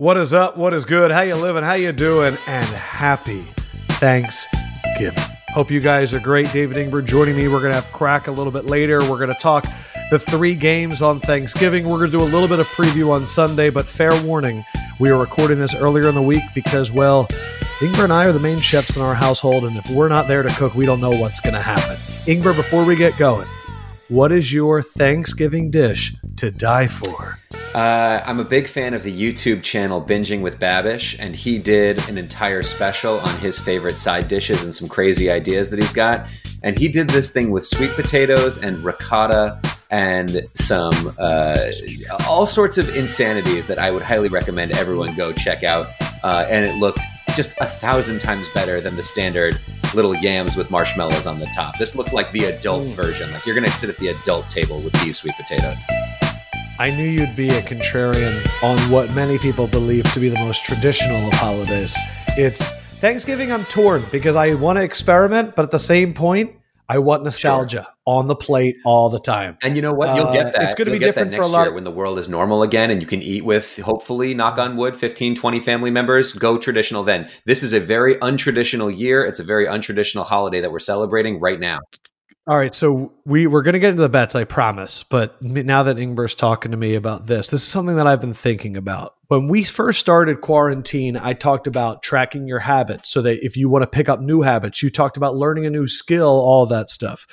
What is up? What is good? How you living? How you doing? And happy Thanksgiving. Hope you guys are great. David Ingber joining me. We're going to have crack a little bit later. We're going to talk the three games on Thanksgiving. We're going to do a little bit of preview on Sunday, but fair warning, we are recording this earlier in the week because, well, Ingber and I are the main chefs in our household, and if we're not there to cook, we don't know what's going to happen. Ingber, before we get going, what is your Thanksgiving dish to die for? Uh, I'm a big fan of the YouTube channel Binging with Babish, and he did an entire special on his favorite side dishes and some crazy ideas that he's got. And he did this thing with sweet potatoes and ricotta and some uh, all sorts of insanities that I would highly recommend everyone go check out. Uh, and it looked just a thousand times better than the standard little yams with marshmallows on the top. This looked like the adult version. Like you're going to sit at the adult table with these sweet potatoes. I knew you'd be a contrarian on what many people believe to be the most traditional of holidays. It's Thanksgiving, I'm torn because I want to experiment, but at the same point, I want nostalgia sure. on the plate all the time. And you know what? You'll get uh, that. Uh, it's going to be different for a lot. Year when the world is normal again and you can eat with, hopefully, knock on wood, 15, 20 family members. Go traditional then. This is a very untraditional year. It's a very untraditional holiday that we're celebrating right now. All right, so we we're going to get into the bets, I promise. But now that Ingber's talking to me about this, this is something that I've been thinking about. When we first started quarantine, I talked about tracking your habits so that if you want to pick up new habits, you talked about learning a new skill, all that stuff.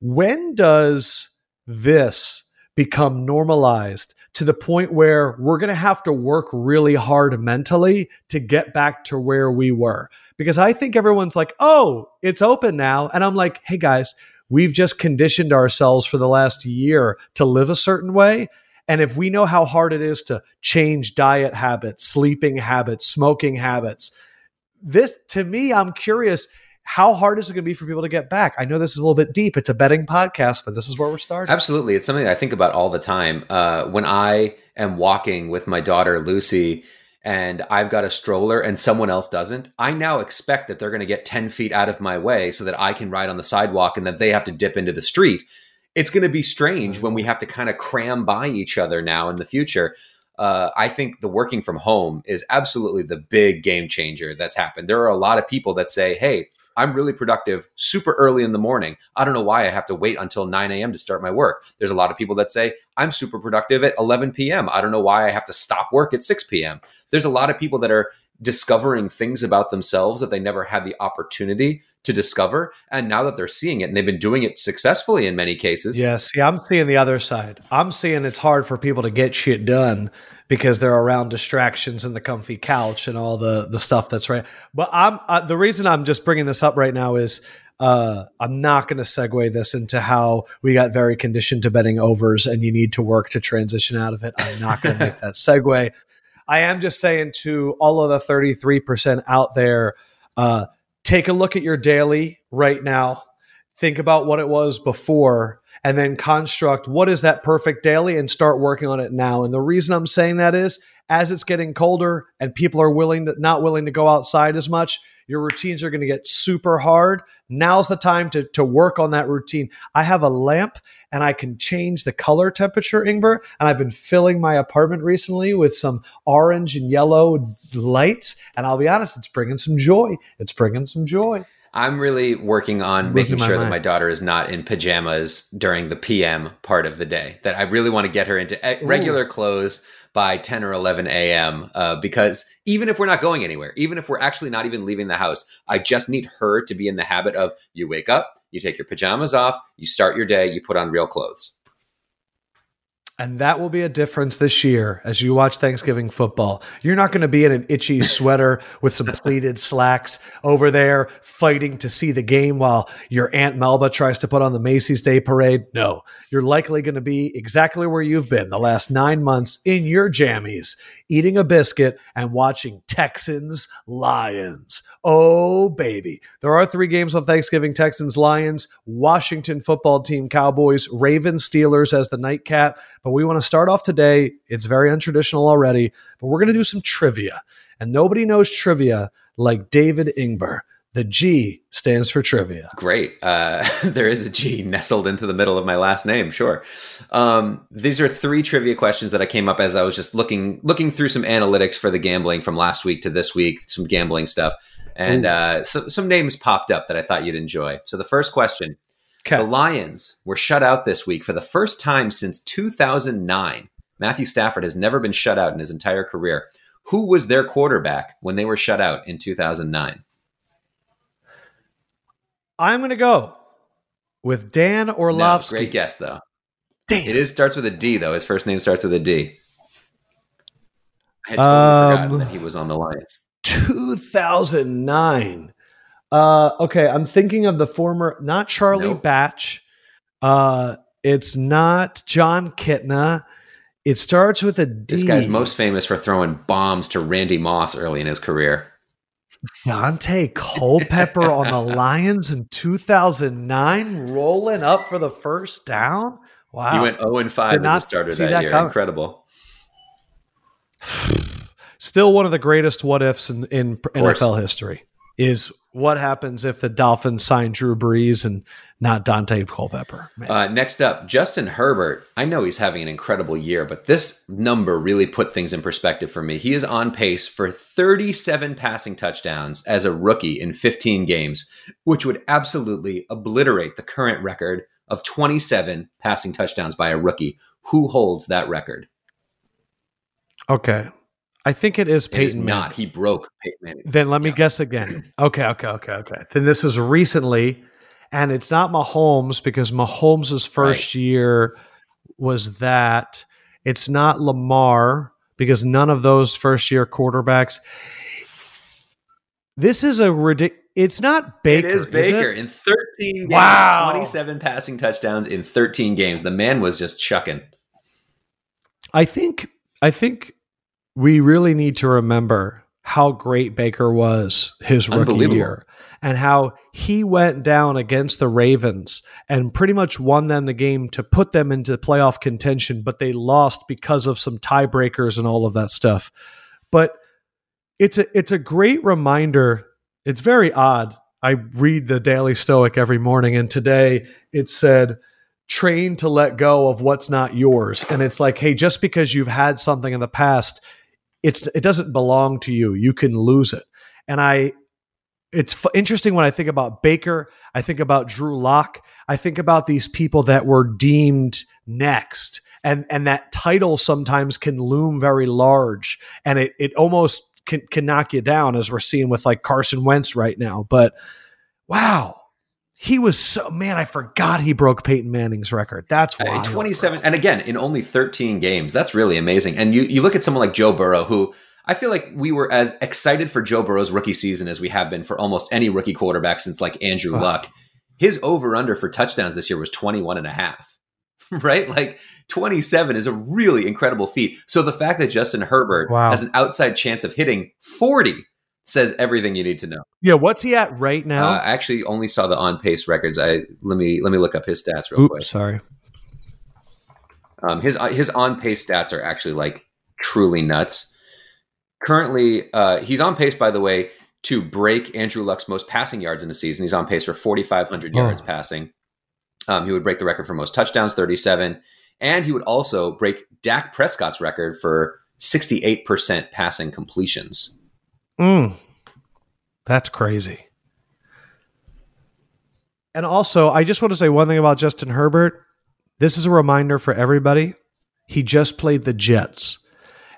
When does this become normalized to the point where we're going to have to work really hard mentally to get back to where we were? Because I think everyone's like, oh, it's open now. And I'm like, hey guys, we've just conditioned ourselves for the last year to live a certain way. And if we know how hard it is to change diet habits, sleeping habits, smoking habits, this to me, I'm curious how hard is it going to be for people to get back? I know this is a little bit deep. It's a betting podcast, but this is where we're starting. Absolutely. It's something I think about all the time. Uh, when I am walking with my daughter, Lucy, and I've got a stroller and someone else doesn't, I now expect that they're going to get 10 feet out of my way so that I can ride on the sidewalk and that they have to dip into the street. It's going to be strange when we have to kind of cram by each other now in the future. Uh, I think the working from home is absolutely the big game changer that's happened. There are a lot of people that say, hey, I'm really productive super early in the morning. I don't know why I have to wait until 9 a.m. to start my work. There's a lot of people that say I'm super productive at 11 p.m. I don't know why I have to stop work at 6 p.m. There's a lot of people that are discovering things about themselves that they never had the opportunity to discover. And now that they're seeing it and they've been doing it successfully in many cases. Yeah, see, I'm seeing the other side. I'm seeing it's hard for people to get shit done because they're around distractions and the comfy couch and all the the stuff that's right. But I'm uh, the reason I'm just bringing this up right now is uh, I'm not going to segue this into how we got very conditioned to betting overs and you need to work to transition out of it. I'm not going to make that segue. I am just saying to all of the 33% out there, uh, take a look at your daily right now. Think about what it was before and then construct what is that perfect daily and start working on it now. And the reason I'm saying that is as it's getting colder and people are willing to not willing to go outside as much, your routines are going to get super hard. Now's the time to, to work on that routine. I have a lamp and I can change the color temperature, Ingber. And I've been filling my apartment recently with some orange and yellow lights. And I'll be honest, it's bringing some joy. It's bringing some joy. I'm really working on making sure that my daughter is not in pajamas during the PM part of the day. That I really want to get her into regular Ooh. clothes by 10 or 11 a.m. Uh, because even if we're not going anywhere, even if we're actually not even leaving the house, I just need her to be in the habit of you wake up, you take your pajamas off, you start your day, you put on real clothes. And that will be a difference this year as you watch Thanksgiving football. You're not going to be in an itchy sweater with some pleated slacks over there fighting to see the game while your Aunt Melba tries to put on the Macy's Day Parade. No, you're likely going to be exactly where you've been the last nine months in your jammies, eating a biscuit and watching Texans Lions. Oh, baby. There are three games on Thanksgiving Texans Lions, Washington football team Cowboys, Ravens Steelers as the nightcap. But we want to start off today. It's very untraditional already, but we're going to do some trivia. And nobody knows trivia like David Ingber. The G stands for trivia. Great. Uh, there is a G nestled into the middle of my last name. Sure. Um, these are three trivia questions that I came up as I was just looking looking through some analytics for the gambling from last week to this week, some gambling stuff, and uh, so, some names popped up that I thought you'd enjoy. So the first question: Okay. The Lions were shut out this week for the first time since 2009. Matthew Stafford has never been shut out in his entire career. Who was their quarterback when they were shut out in 2009? I'm going to go with Dan No, Orlovsky. great guess though. Damn. It is starts with a D though. His first name starts with a D. I had totally Um, forgotten that he was on the Lions. 2009. Uh, okay, I'm thinking of the former, not Charlie Nope. Batch. Uh, it's not Jon Kitna. It starts with a D. This guy's most famous for throwing bombs to Randy Moss early in his career. Daunte Culpepper on the Lions in 2009, rolling up for the first down. Wow. He went 0 and 5 Did not starter see that, that year. coming. Incredible. Still one of the greatest what ifs in, in. NFL history is what happens if the Dolphins sign Drew Brees and not Daunte Culpepper. Uh, next up, Justin Herbert. I know he's having an incredible year, but this number really put things in perspective for me. He is on pace for 37 passing touchdowns as a rookie in 15 games, which would absolutely obliterate the current record of 27 passing touchdowns by a rookie. Who holds that record? okay. I think it is It Peyton is Manning. not. He broke Peyton Manning. Then let me Yeah. guess again. Okay, okay, okay, okay. Then this is recently, and it's not Mahomes because Mahomes' first year was that. It's not Lamar because none of those first year quarterbacks. This is a ridiculous. It's not Baker. it is Baker it? in 13 games, Wow. 27 passing touchdowns in 13 games. The man was just chucking. I think. I think we really need to remember how great Baker was his rookie year and how he went down against the Ravens and pretty much won them the game to put them into playoff contention, but they lost because of some tiebreakers and all of that stuff. But it's a it's a great reminder. It's very odd. I read the Daily Stoic every morning, and today it said train to let go of what's not yours. And it's like, hey, just because you've had something in the past, it's it doesn't belong to you. You can lose it. And I it's f- interesting when I think about Baker, I think about Drew Lock, I think about these people that were deemed next. And and that title sometimes can loom very large and it it almost can, can knock you down as we're seeing with like Carson Wentz right now. But wow, he was so man, I forgot he broke Peyton Manning's record. That's Uh, why 27 and again in only 13 games that's really amazing. And you you look at someone like joe burrow who i feel like we were as excited for joe burrow's rookie season as we have been for almost any rookie quarterback since like andrew luck. His over under for touchdowns this year was 21 and a half right? Like 27 is a really incredible feat. So the fact that justin herbert Wow. has an outside chance of hitting 40 says everything you need to know Yeah, what's he at right now? uh, i actually only saw the on pace records i let me let me look up his stats real quick sorry. Um, his his on pace stats are actually like truly nuts. Currently, uh, he's on pace, by the way, to break Andrew Luck's most passing yards in a season. He's on pace for 4,500 yards Oh. passing. Um, he would break the record for most touchdowns, 37, and he would also break Dak Prescott's record for 68% passing completions. Mm, that's crazy. And also, I just want to say one thing about Justin Herbert. This is a reminder for everybody. He just played the Jets.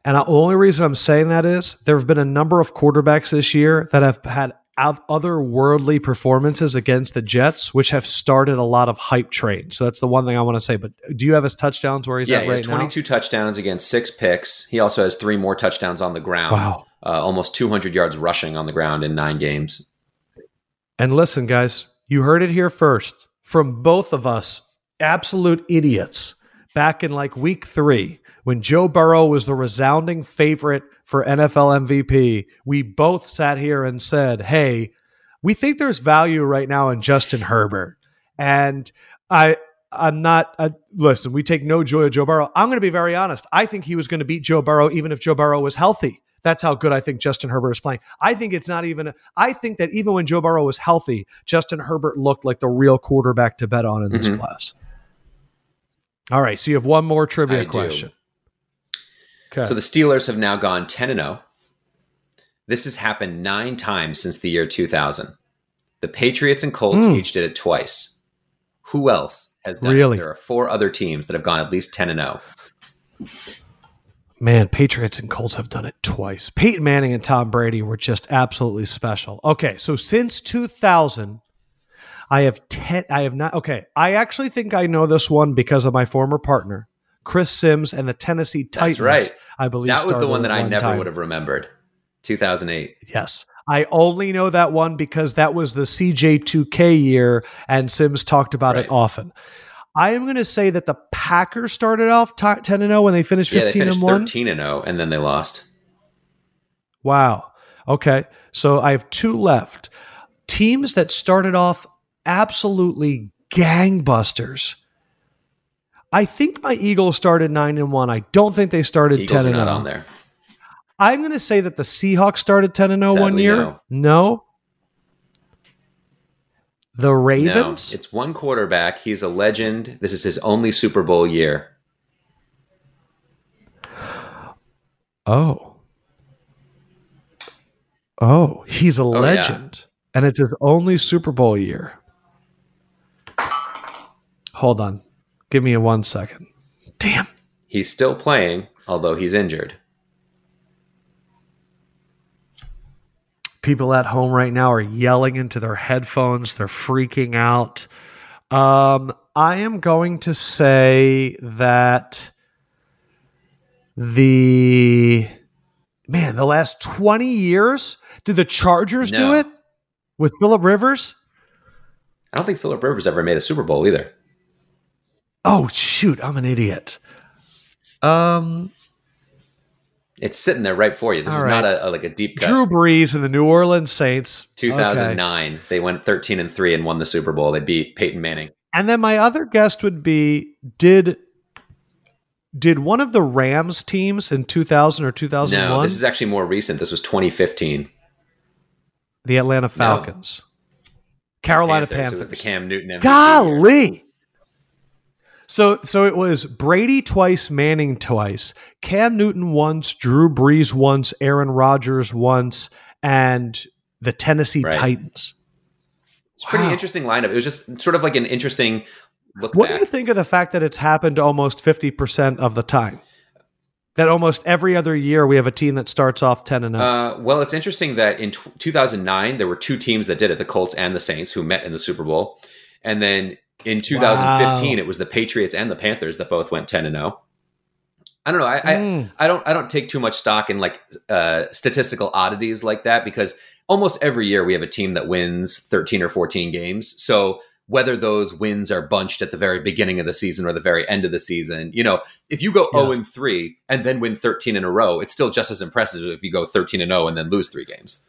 And the only reason I'm saying that is there have been a number of quarterbacks this year that have had otherworldly performances against the Jets, which have started a lot of hype trains. So that's the one thing I want to say. But do you have his touchdowns where he's yeah, at he has right now? 22 touchdowns against six picks. He also has three more touchdowns on the ground. Wow. Uh, almost 200 yards rushing on the ground in nine games. And listen, guys, you heard it here first from both of us, absolute idiots, back in like week three when Joe Burrow was the resounding favorite for NFL MVP. We both sat here and said, hey, we think there's value right now in Justin Herbert. And I, I'm not, uh, listen, we take no joy of Joe Burrow. I'm going to be very honest. I think he was going to beat Joe Burrow even if Joe Burrow was healthy That's how good I think Justin Herbert is playing. I think it's not even. I think that even when Joe Burrow was healthy, Justin Herbert looked like the real quarterback to bet on in this Mhm. class. All right, so you have one more trivia I do. question. Okay. So the Steelers have now gone 10 and 0. This has happened nine times since the year 2000. The Patriots and Colts Mm. each did it twice. Who else has done Really? it? There are four other teams that have gone at least 10 and oh. 0. Man, Patriots and Colts have done it twice. Peyton Manning and Tom Brady were just absolutely special. Okay, so since 2000, I have 10 I have not Okay, I actually think I know this one because of my former partner, Chris Sims and the Tennessee Titans. right. I believe That was the one that at I never time. would have remembered. 2008. Yes. I only know that one because that was the CJ2K year and Sims talked about Right. it often. I am going to say that the Packers started off t- 10 and 0 when they finished Yeah, they 15 finished and 1. 13 and 0 and then they lost. Wow. Okay. So I have two left. Teams that started off absolutely gangbusters. I think my Eagles started 9 and 1. I don't think they started Eagles 10 are and not 0. on there. I'm going to say that the Seahawks started 10 and 0 one year. no. No. The No, Ravens? it's one quarterback. He's a legend. This is his only Super Bowl year. Oh. Oh, he's a oh, yeah. legend. And it's his only Super Bowl year. Hold on. Give me a one second. Damn. He's still playing, although he's injured. People at home right now are yelling into their headphones. They're freaking out. Um, I am going to say that the man, the last 20 years, did the Chargers do it with Philip Rivers? I don't think Philip Rivers ever made a Super Bowl either. Oh shoot, I'm an idiot. Um, It's sitting there right for you. This All is right. not a, a- like a deep cut. Drew Brees and the New Orleans Saints. Okay. 2009, they went 13 and 3 and won the Super Bowl. They beat Peyton Manning. And then my other guest would be did did one of the Rams teams in 2000 or 2001 No, this is actually more recent. This was 2015. the Atlanta Falcons. Carolina Panthers. Panthers. It was the Cam Newton MVP year. So so it was Brady twice, Manning twice, Cam Newton once, Drew Brees once, Aaron Rodgers once, and the Tennessee Right. Titans. It's a pretty interesting lineup. It was just sort of like an interesting look What back. do you think of the fact that it's happened almost 50% of the time? That almost every other year we have a team that starts off 10 and 0. Uh, well, it's interesting that in t- 2009 there were two teams that did it: the Colts and the Saints, who met in the Super Bowl. And then in 2015, Wow. it was the Patriots and the Panthers that both went 10 and 0. I don't know. I, Mm. I I don't I don't take too much stock in like uh, statistical oddities like that because almost every year we have a team that wins 13 or 14 games. So whether those wins are bunched at the very beginning of the season or the very end of the season, you know, if you go Yeah. 0 and 3 and then win 13 in a row, it's still just as impressive if you go 13 and 0 and then lose 3 games.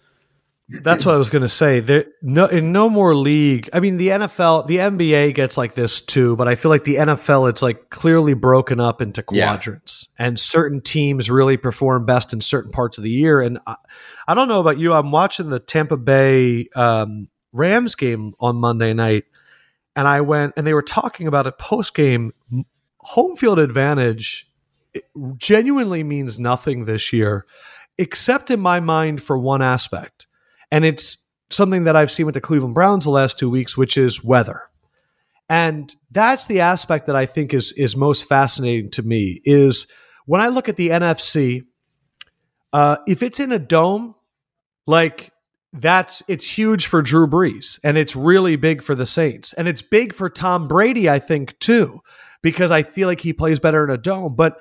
That's what I was going to say. There, no, in no more league. I mean, the NFL, the NBA gets like this too, but I feel like the NFL, it's like clearly broken up into Yeah. quadrants, and certain teams really perform best in certain parts of the year. And I, I don't know about you. I'm watching the Tampa Bay um, Rams game on Monday night, and I went and they were talking about a post game. Home field advantage it genuinely means nothing this year, except in my mind for one aspect. And it's something that I've seen with the Cleveland Browns the last two weeks, which is weather. And that's the aspect that I think is is most fascinating to me is when I look at the NFC, uh, if it's in a dome, like that's it's huge for Drew Brees and it's really big for the Saints and it's big for Tom Brady, I think too, because I feel like he plays better in a dome. But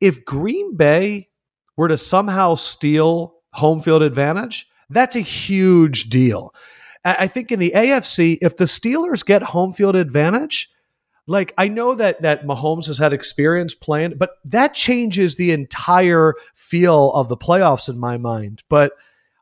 if Green Bay were to somehow steal home field advantage, that's a huge deal. I think in the AFC, if the Steelers get home field advantage, like I know that that Mahomes has had experience playing, but that changes the entire feel of the playoffs in my mind. But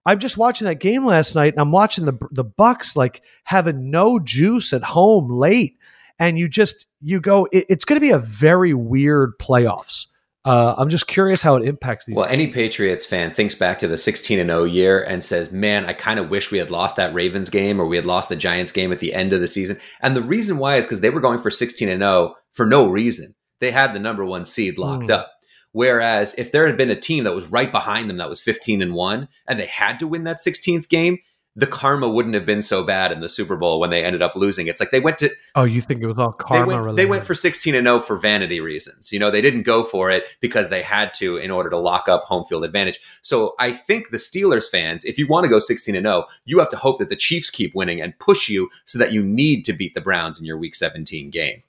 I'm just watching that game last night, and I'm watching the the Bucks like having no juice at home late, and you just you go, it- it's going to be a very weird playoffs Uh, I'm just curious how it impacts these. Well, any Patriots fan thinks back to the 16 and 0 year and says, "Man, I kind of wish we had lost that Ravens game or we had lost the Giants game at the end of the season." And the reason why is because they were going for 16 and 0 for no reason. They had the number one seed locked mm. up. Whereas if there had been a team that was right behind them that was 15 and 1 and they had to win that 16th game, the karma wouldn't have been so bad in the Super Bowl when they ended up losing. It's like they went to Oh, you think it was all karma they went, they went for 16 and 0 for vanity reasons. You know, they didn't go for it because they had to in order to lock up home field advantage. So I think the Steelers fans, if you want to go 16 and 0, you have to hope that the Chiefs keep winning and push you so that you need to beat the Browns in your week 17 game.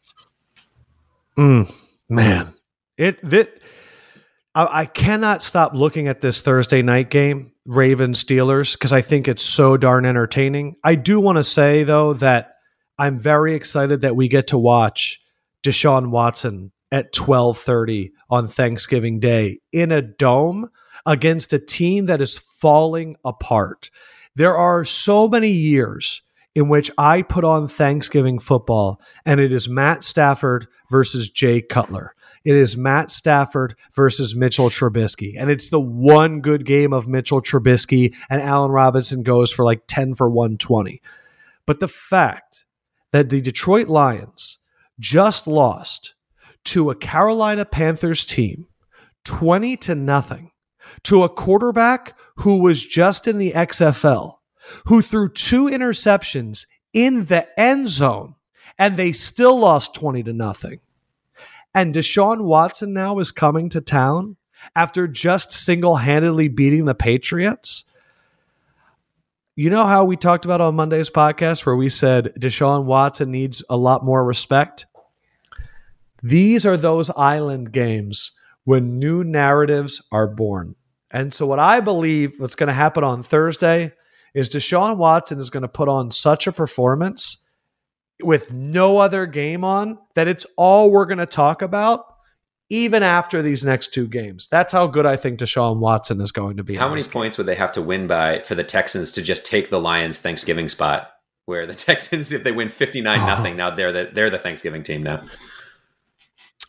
Mm, man. It that I, I cannot stop looking at this Thursday night game, Ravens Steelers, because I think it's so darn entertaining. I do want to say though that I'm very excited that we get to watch Deshaun Watson at 12:30 on Thanksgiving Day in a dome against a team that is falling apart. There are so many years in which I put on Thanksgiving football and it is Matt Stafford versus Jay Cutler. It is Matt Stafford versus Mitchell Trubisky. And it's the one good game of Mitchell Trubisky, and Allen Robinson goes for like 10 for 120. But the fact that the Detroit Lions just lost to a Carolina Panthers team 20 to nothing to a quarterback who was just in the XFL, who threw two interceptions in the end zone, and they still lost 20 to nothing. And Deshaun Watson now is coming to town after just single handedly beating the Patriots. You know how we talked about on Monday's podcast where we said Deshaun Watson needs a lot more respect? These are those island games when new narratives are born. And so, what I believe what's going to happen on Thursday is Deshaun Watson is going to put on such a performance with no other game on that it's all we're going to talk about even after these next two games. That's how good I think Deshaun Watson is going to be. How many points would they have to win by for the Texans to just take the Lions Thanksgiving spot? Where the Texans, if they win fifty nine nothing, oh. now they're the they're the Thanksgiving team now.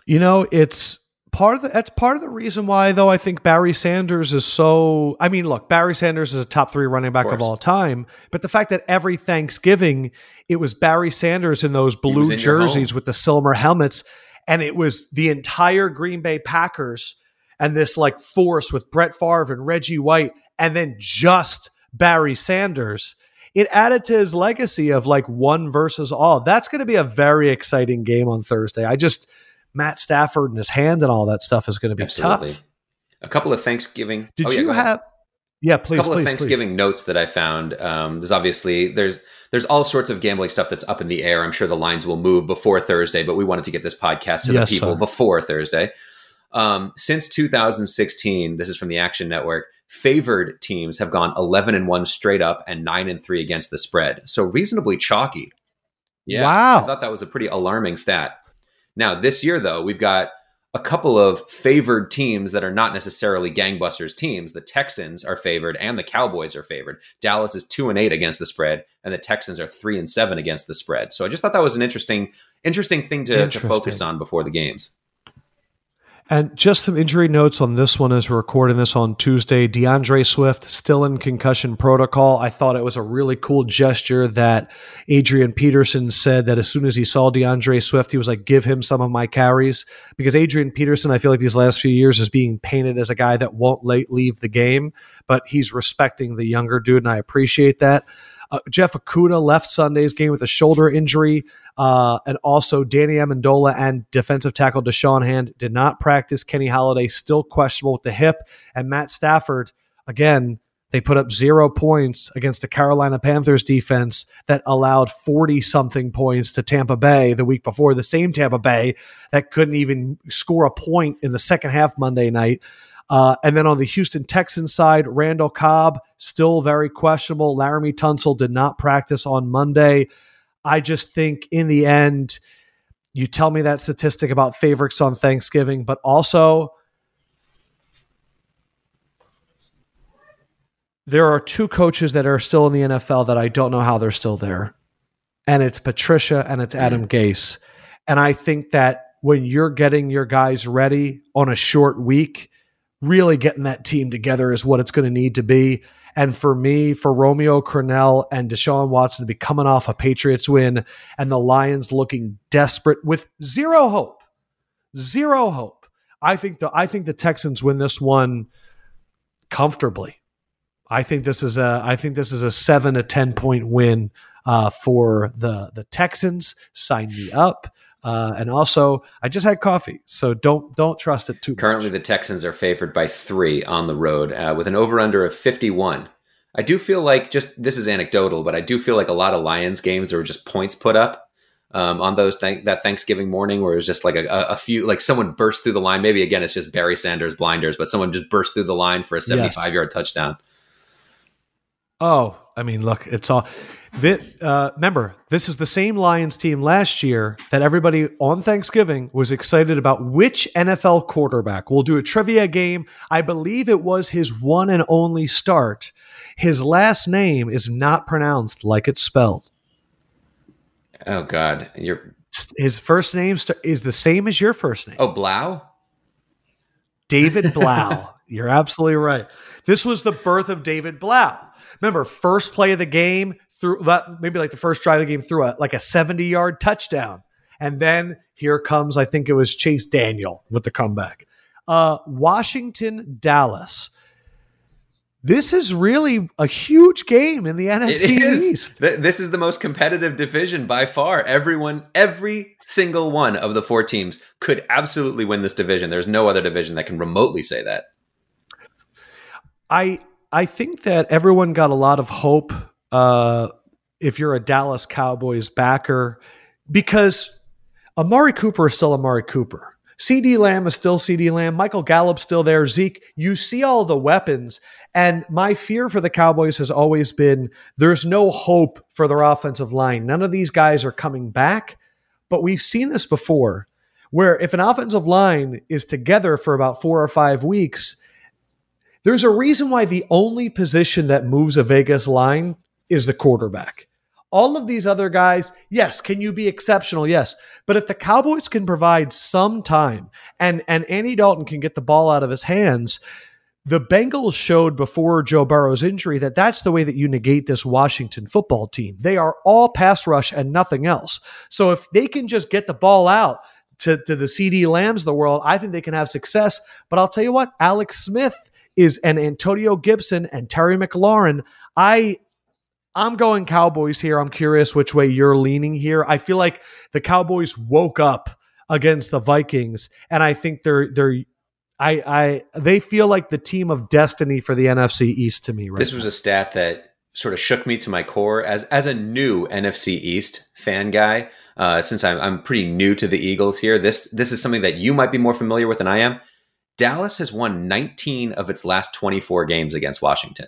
You know, it's part of the that's part of the reason why though I think Barry Sanders is so I mean look Barry Sanders is a top 3 running back of, of all time but the fact that every Thanksgiving it was Barry Sanders in those blue jerseys with the silver helmets and it was the entire Green Bay Packers and this like force with Brett Favre and Reggie White and then just Barry Sanders it added to his legacy of like one versus all. That's going to be a very exciting game on Thursday. I just Matt Stafford and his hand and all that stuff is going to be Absolutely. tough. A couple of Thanksgiving. Did oh, you yeah, have? Yeah, please. A couple please, of Thanksgiving please. notes that I found. Um, there's obviously there's there's all sorts of gambling stuff that's up in the air. I'm sure the lines will move before Thursday, but we wanted to get this podcast to yes, the people sir. before Thursday. Um, since 2016, this is from the Action Network. Favored teams have gone 11 and one straight up and nine and three against the spread. So reasonably chalky. Yeah, wow. I thought that was a pretty alarming stat. Now, this year, though, we've got a couple of favored teams that are not necessarily gangbusters teams. The Texans are favored and the Cowboys are favored. Dallas is 2 and 8 against the spread and the Texans are 3 and 7 against the spread. So I just thought that was an interesting interesting thing to, interesting. to focus on before the games. And just some injury notes on this one as we're recording this on Tuesday. DeAndre Swift still in concussion protocol. I thought it was a really cool gesture that Adrian Peterson said that as soon as he saw DeAndre Swift, he was like, give him some of my carries. Because Adrian Peterson, I feel like these last few years is being painted as a guy that won't late leave the game, but he's respecting the younger dude, and I appreciate that. Uh, Jeff Okudah left Sunday's game with a shoulder injury. Uh, and also Danny Amendola and defensive tackle Da'Shawn Hand did not practice. Kenny Golladay still questionable with the hip. And Matt Stafford, again, they put up zero points against the Carolina Panthers defense that allowed 40 something points to Tampa Bay the week before. The same Tampa Bay that couldn't even score a point in the second half Monday night. Uh, and then on the Houston Texans side, Randall Cobb still very questionable. Laremy Tunsil did not practice on Monday. I just think in the end, you tell me that statistic about favorites on Thanksgiving, but also there are two coaches that are still in the NFL that I don't know how they're still there. And it's Patricia and it's Adam mm. Gase. And I think that when you're getting your guys ready on a short week, really getting that team together is what it's going to need to be. And for me, for Romeo Crennel and Deshaun Watson to be coming off a Patriots win and the Lions looking desperate with zero hope, zero hope. I think the I think the Texans win this one comfortably. I think this is a I think this is a seven to ten point win uh, for the the Texans. Sign me up. Uh, and also, I just had coffee, so don't don't trust it too. Currently, much. the Texans are favored by three on the road uh, with an over under of fifty one. I do feel like just this is anecdotal, but I do feel like a lot of Lions games there were just points put up um, on those th- that Thanksgiving morning where it was just like a, a, few like someone burst through the line. Maybe again it's just Barry Sanders blinders, but someone just burst through the line for a seventy five yes. yard touchdown. Oh, I mean, look, it's all. This, uh, remember, this is the same Lions team last year that everybody on Thanksgiving was excited about which NFL quarterback. We'll do a trivia game. I believe it was his one and only start. His last name is not pronounced like it's spelled. Oh God, your his first name is the same as your first name. Oh, Blough. David Blough. You're absolutely right. This was the birth of David Blough. Remember, first play of the game through maybe like the first drive of the game through a like a 70 yard touchdown. And then here comes, I think it was Chase Daniel with the comeback. Uh, Washington, Dallas. This is really a huge game in the NFC East. This is the most competitive division by far. Everyone, every single one of the four teams could absolutely win this division. There's no other division that can remotely say that. I I think that everyone got a lot of hope uh, if you're a Dallas Cowboys backer because Amari Cooper is still Amari Cooper. CeeDee Lamb is still CeeDee Lamb. Michael Gallup's still there. Zeke, you see all the weapons. And my fear for the Cowboys has always been there's no hope for their offensive line. None of these guys are coming back. But we've seen this before where if an offensive line is together for about four or five weeks, there's a reason why the only position that moves a Vegas line is the quarterback. All of these other guys, yes, can you be exceptional? Yes. But if the Cowboys can provide some time and and Andy Dalton can get the ball out of his hands, the Bengals showed before Joe Burrow's injury that that's the way that you negate this Washington football team. They are all pass rush and nothing else. So if they can just get the ball out to, to the CeeDee Lambs of the world, I think they can have success. But I'll tell you what, Alex Smith is and Antonio Gibson and Terry McLaurin. I I'm going Cowboys here. I'm curious which way you're leaning here. I feel like the Cowboys woke up against the Vikings, and I think they're they're I I they feel like the team of destiny for the NFC East to me. Right this was now. a stat that sort of shook me to my core as as a new NFC East fan guy. Uh, since I'm I'm pretty new to the Eagles here, this this is something that you might be more familiar with than I am. Dallas has won 19 of its last 24 games against Washington.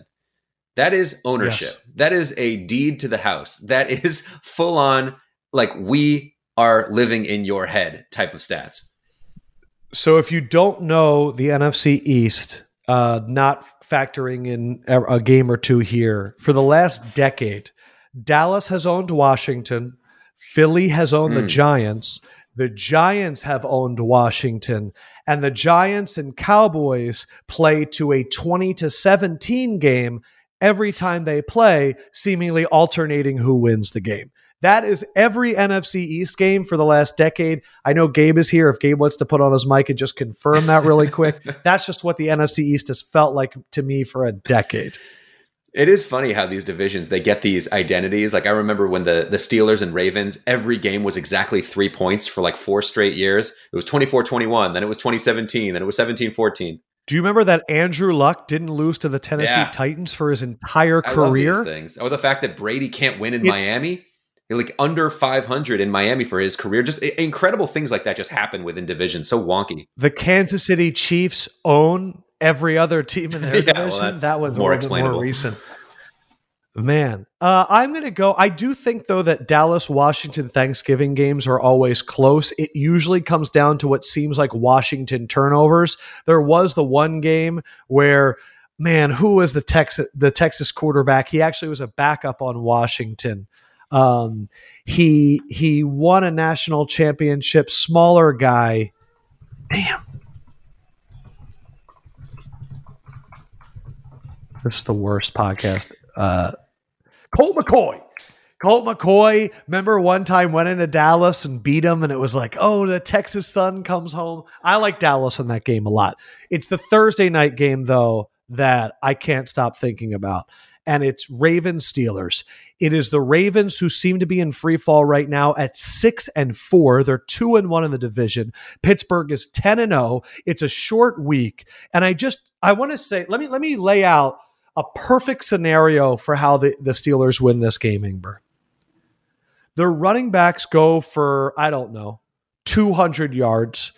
That is ownership. Yes. That is a deed to the house. That is full on, like, we are living in your head type of stats. So if you don't know the NFC East, uh, not factoring in a game or two here, for the last decade, Dallas has owned Washington, Philly has owned mm. the hmm. Giants, the Giants have owned Washington, and the Giants and Cowboys play to a 20 to 17 game every time they play, seemingly alternating who wins the game. That is every NFC East game for the last decade. I know Gabe is here. If Gabe wants to put on his mic and just confirm that really quick, that's just what the NFC East has felt like to me for a decade. It is funny how these divisions they get these identities. Like I remember when the the Steelers and Ravens, every game was exactly 3 points for like four straight years. It was 24-21, then it was 2017, then it was 17-14. Do you remember that Andrew Luck didn't lose to the Tennessee yeah. Titans for his entire career? things. Or the fact that Brady can't win in it, Miami, like under 500 in Miami for his career. Just incredible things like that just happen within divisions. So wonky. The Kansas City Chiefs own every other team in their yeah, division. Well, that one's more, more recent. Man, uh, I'm going to go. I do think, though, that Dallas Washington Thanksgiving games are always close. It usually comes down to what seems like Washington turnovers. There was the one game where, man, who was the Texas the Texas quarterback? He actually was a backup on Washington. Um, he he won a national championship. Smaller guy. Damn. This is the worst podcast. Uh, Colt McCoy. Colt McCoy, remember one time went into Dallas and beat him, and it was like, oh, the Texas son comes home. I like Dallas in that game a lot. It's the Thursday night game, though, that I can't stop thinking about. And it's Ravens Steelers. It is the Ravens who seem to be in free fall right now at six and four. They're two and one in the division. Pittsburgh is 10 and 0. It's a short week. And I just I want to say, let me let me lay out a perfect scenario for how the, the Steelers win this game, Ingber. Their running backs go for, I don't know, 200 yards.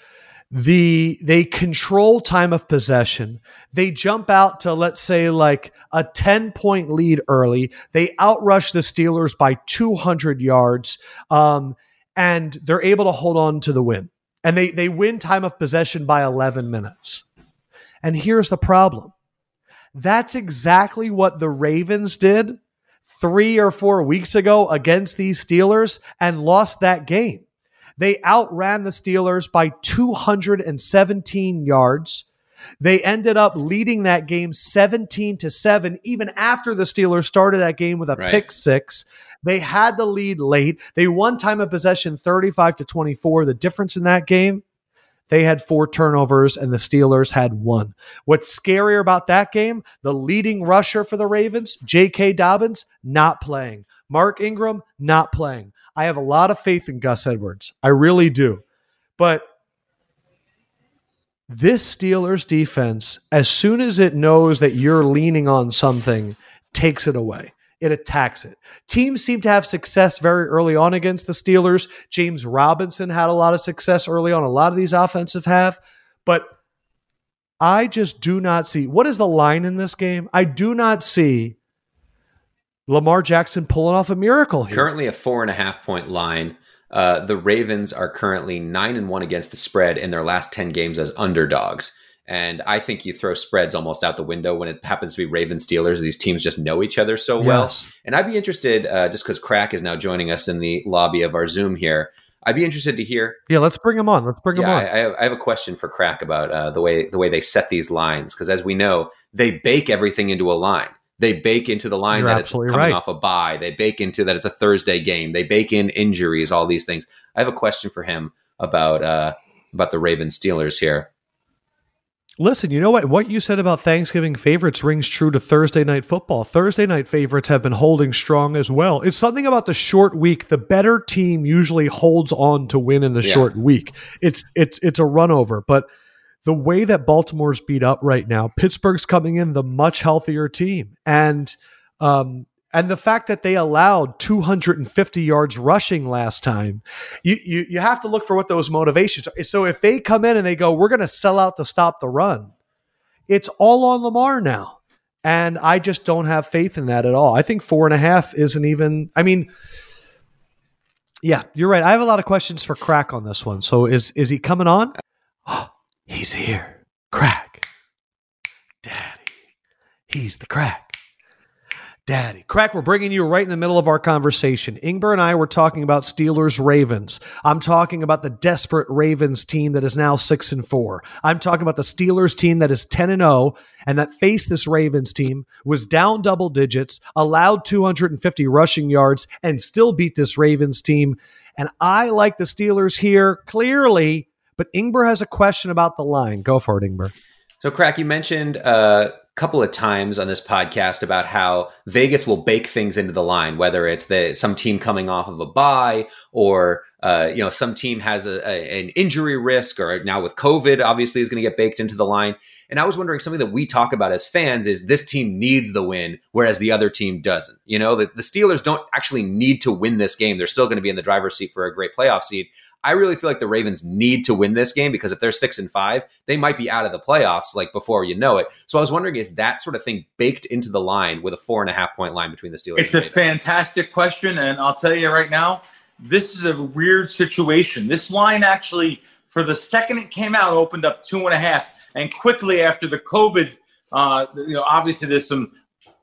The they control time of possession. They jump out to let's say like a 10 point lead early. They outrush the Steelers by 200 yards. Um, and they're able to hold on to the win. And they they win time of possession by 11 minutes. And here's the problem. That's exactly what the Ravens did three or four weeks ago against these Steelers and lost that game. They outran the Steelers by 217 yards. They ended up leading that game 17 to 7 even after the Steelers started that game with a right. pick 6. They had the lead late. They won time of possession 35 to 24. The difference in that game they had four turnovers and the Steelers had one. What's scarier about that game? The leading rusher for the Ravens, J.K. Dobbins, not playing. Mark Ingram, not playing. I have a lot of faith in Gus Edwards. I really do. But this Steelers defense, as soon as it knows that you're leaning on something, takes it away it attacks it. Teams seem to have success very early on against the Steelers. James Robinson had a lot of success early on. A lot of these offensive have, but I just do not see what is the line in this game. I do not see Lamar Jackson pulling off a miracle here. Currently, a four and a half point line. Uh, the Ravens are currently nine and one against the spread in their last ten games as underdogs. And I think you throw spreads almost out the window when it happens to be Ravens Steelers. These teams just know each other so yes. well. And I'd be interested, uh, just because Crack is now joining us in the lobby of our Zoom here. I'd be interested to hear. Yeah, let's bring him on. Let's bring yeah, him on. I, I, have, I have a question for Crack about uh, the way the way they set these lines because, as we know, they bake everything into a line. They bake into the line You're that it's coming right. off a bye. They bake into that it's a Thursday game. They bake in injuries, all these things. I have a question for him about uh, about the Ravens Steelers here. Listen, you know what? What you said about Thanksgiving favorites rings true to Thursday night football. Thursday night favorites have been holding strong as well. It's something about the short week. The better team usually holds on to win in the yeah. short week. It's it's it's a run over, but the way that Baltimore's beat up right now, Pittsburgh's coming in the much healthier team. And um, and the fact that they allowed 250 yards rushing last time, you, you, you have to look for what those motivations are. So if they come in and they go, we're going to sell out to stop the run, it's all on Lamar now. And I just don't have faith in that at all. I think four and a half isn't even, I mean, yeah, you're right. I have a lot of questions for Crack on this one. So is is he coming on? Oh, he's here. Crack. Daddy. He's the crack. Daddy. Crack, we're bringing you right in the middle of our conversation. Ingber and I were talking about Steelers Ravens. I'm talking about the desperate Ravens team that is now 6 and 4. I'm talking about the Steelers team that is 10 and 0 and that faced this Ravens team, was down double digits, allowed 250 rushing yards and still beat this Ravens team. And I like the Steelers here clearly, but Ingber has a question about the line. Go for it, Ingber. So, Crack, you mentioned uh, couple of times on this podcast about how Vegas will bake things into the line, whether it's the some team coming off of a bye or uh, you know some team has a, a, an injury risk, or now with COVID, obviously is going to get baked into the line. And I was wondering something that we talk about as fans is this team needs the win, whereas the other team doesn't. You know, the, the Steelers don't actually need to win this game; they're still going to be in the driver's seat for a great playoff seed. I really feel like the Ravens need to win this game because if they're six and five, they might be out of the playoffs like before you know it. So I was wondering, is that sort of thing baked into the line with a four and a half point line between the Steelers? It's a fantastic question, and I'll tell you right now, this is a weird situation. This line actually, for the second it came out, opened up two and a half, and quickly after the COVID, uh, you know, obviously there's some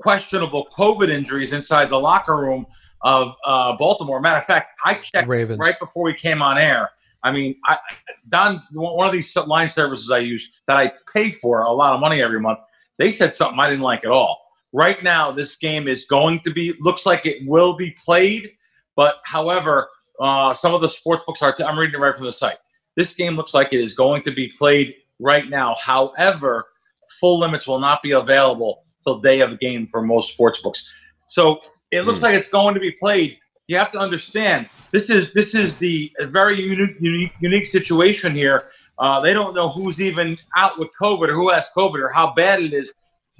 questionable COVID injuries inside the locker room of uh, Baltimore. Matter of fact, I checked Ravens. right before we came on air. I mean, I, Don, one of these line services I use that I pay for a lot of money every month, they said something I didn't like at all. Right now, this game is going to be, looks like it will be played, but however, uh, some of the sports books are, i I'm reading it right from the site. This game looks like it is going to be played right now. However, full limits will not be available till day of the game for most sports books. So it looks Mm. like it's going to be played. You have to understand this is this is the very unique unique, unique situation here. Uh, they don't know who's even out with COVID or who has COVID or how bad it is.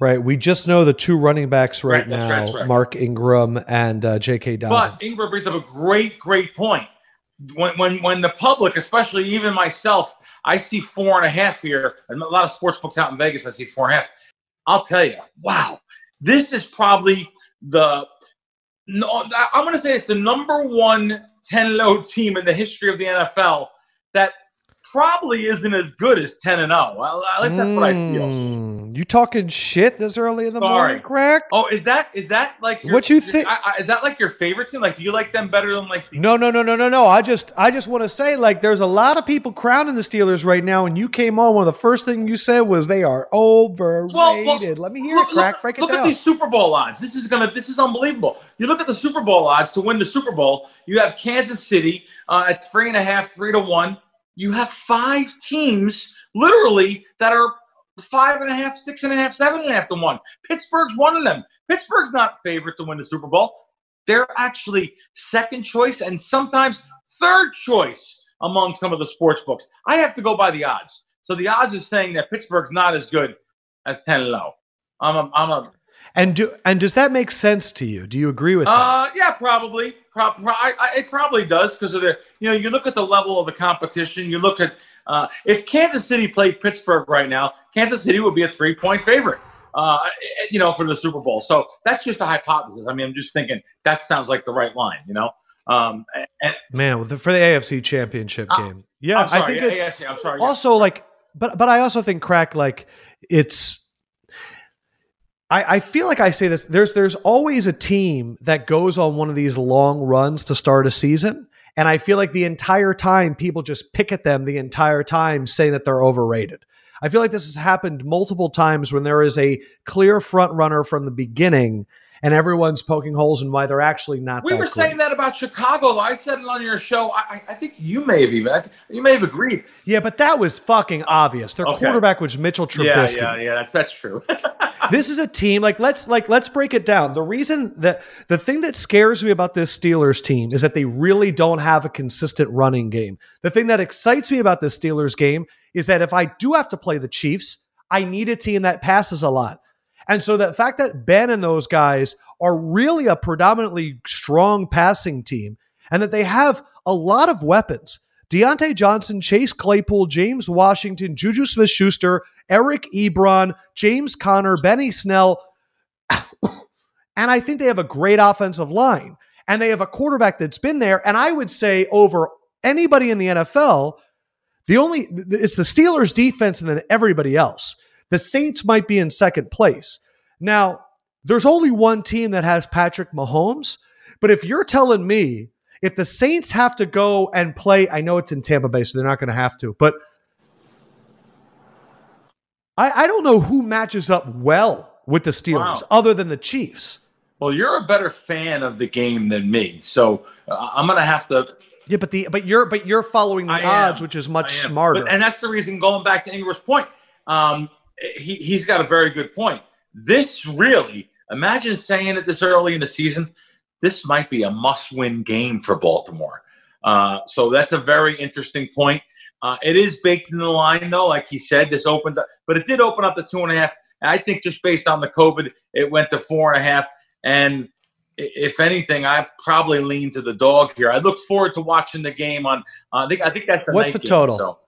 Right. We just know the two running backs right, Right, now, right, right. Mark Ingram and uh, J.K. Dobbins. But Ingram brings up a great, great point. When, when, when the public, especially even myself, I see four and a half here, and a lot of sports books out in Vegas, I see four and a half. I'll tell you, wow, this is probably the. No, I'm going to say it's the number one 10 low team in the history of the NFL that probably isn't as good as 10 and 0. Well, at least that's what I feel. Mm, You talking shit this early in the Sorry. morning, crack? Oh, is that is that like your, What you think- I, I, is that like your favorite team? Like, do you like them better than like the No, no, no, no, no, no. I just, I just want to say, like, there's a lot of people crowning the Steelers right now, and you came on. One of the first things you said was they are overrated. Well, well, Let me hear look, it, crack. look- Break it look down. at these Super Bowl odds. This is gonna. This is unbelievable. You look at the Super Bowl odds to win the Super Bowl. You have Kansas City uh, at three and a half, three to one. You have five teams literally that are five and a half, six and a half, seven and a half to one. Pittsburgh's one of them. Pittsburgh's not favorite to win the Super Bowl. They're actually second choice and sometimes third choice among some of the sports books. I have to go by the odds. So the odds is saying that Pittsburgh's not as good as 10 low. Oh. I'm a, I'm a and do, and does that make sense to you? Do you agree with that? uh, yeah, probably. Pro- pro- I, I, it probably does because of the, you know, you look at the level of the competition. You look at uh, if Kansas City played Pittsburgh right now, Kansas City would be a three point favorite, uh, you know, for the Super Bowl. So that's just a hypothesis. I mean, I'm just thinking that sounds like the right line, you know. Um, and Man, with the, for the AFC Championship Uh, game, yeah, sorry, I think yeah, it's yeah, I'm sorry. yeah. also like, but but I also think crack like it's. I, I feel like I say this. There's there's always a team that goes on one of these long runs to start a season, and I feel like the entire time people just pick at them the entire time, saying that they're overrated. I feel like this has happened multiple times when there is a clear front runner from the beginning, and everyone's poking holes in why they're actually not. We were saying that about Chicago. I said it on your show. I, I- I think you may have even you may have agreed. Yeah, but that was fucking obvious. Their Okay. quarterback was Mitchell Trubisky. Yeah, yeah, yeah. That's that's true. this is a team like let's like let's break it down. The reason that the thing that scares me about this Steelers team is that they really don't have a consistent running game. The thing that excites me about this Steelers game is that if I do have to play the Chiefs, I need a team that passes a lot. And so the fact that Ben and those guys are really a predominantly strong passing team and that they have a lot of weapons. Diontae Johnson, Chase Claypool, James Washington, Juju Smith Schuster, Eric Ebron, James Conner, Benny Snell. and I think they have a great offensive line. And they have a quarterback that's been there. And I would say over anybody in the NFL, the only it's the Steelers defense and then everybody else. The Saints might be in second place. Now, there's only one team that has Patrick Mahomes, but if you're telling me if the Saints have to go and play, I know it's in Tampa Bay, so they're not going to have to, but I, I don't know who matches up well with the Steelers Wow. other than the Chiefs. well, you're a better fan of the game than me, so uh, I'm gonna have to. Yeah, but the but you're but you're following the I am. odds, which is much smarter. But, and that's the reason. Going back to Ingber's point, um, he he's got a very good point. This really, imagine saying it this early in the season. This might be a must-win game for Baltimore. Uh, so that's a very interesting point. Uh, it is baked in the line, though, like he said. This opened, up, but it did open up to two and a half. And I think just based on the COVID, it went to four and a half. And if anything, I probably lean to the dog here. I look forward to watching the game on. Uh, I think I think that's the What's the game, total? so.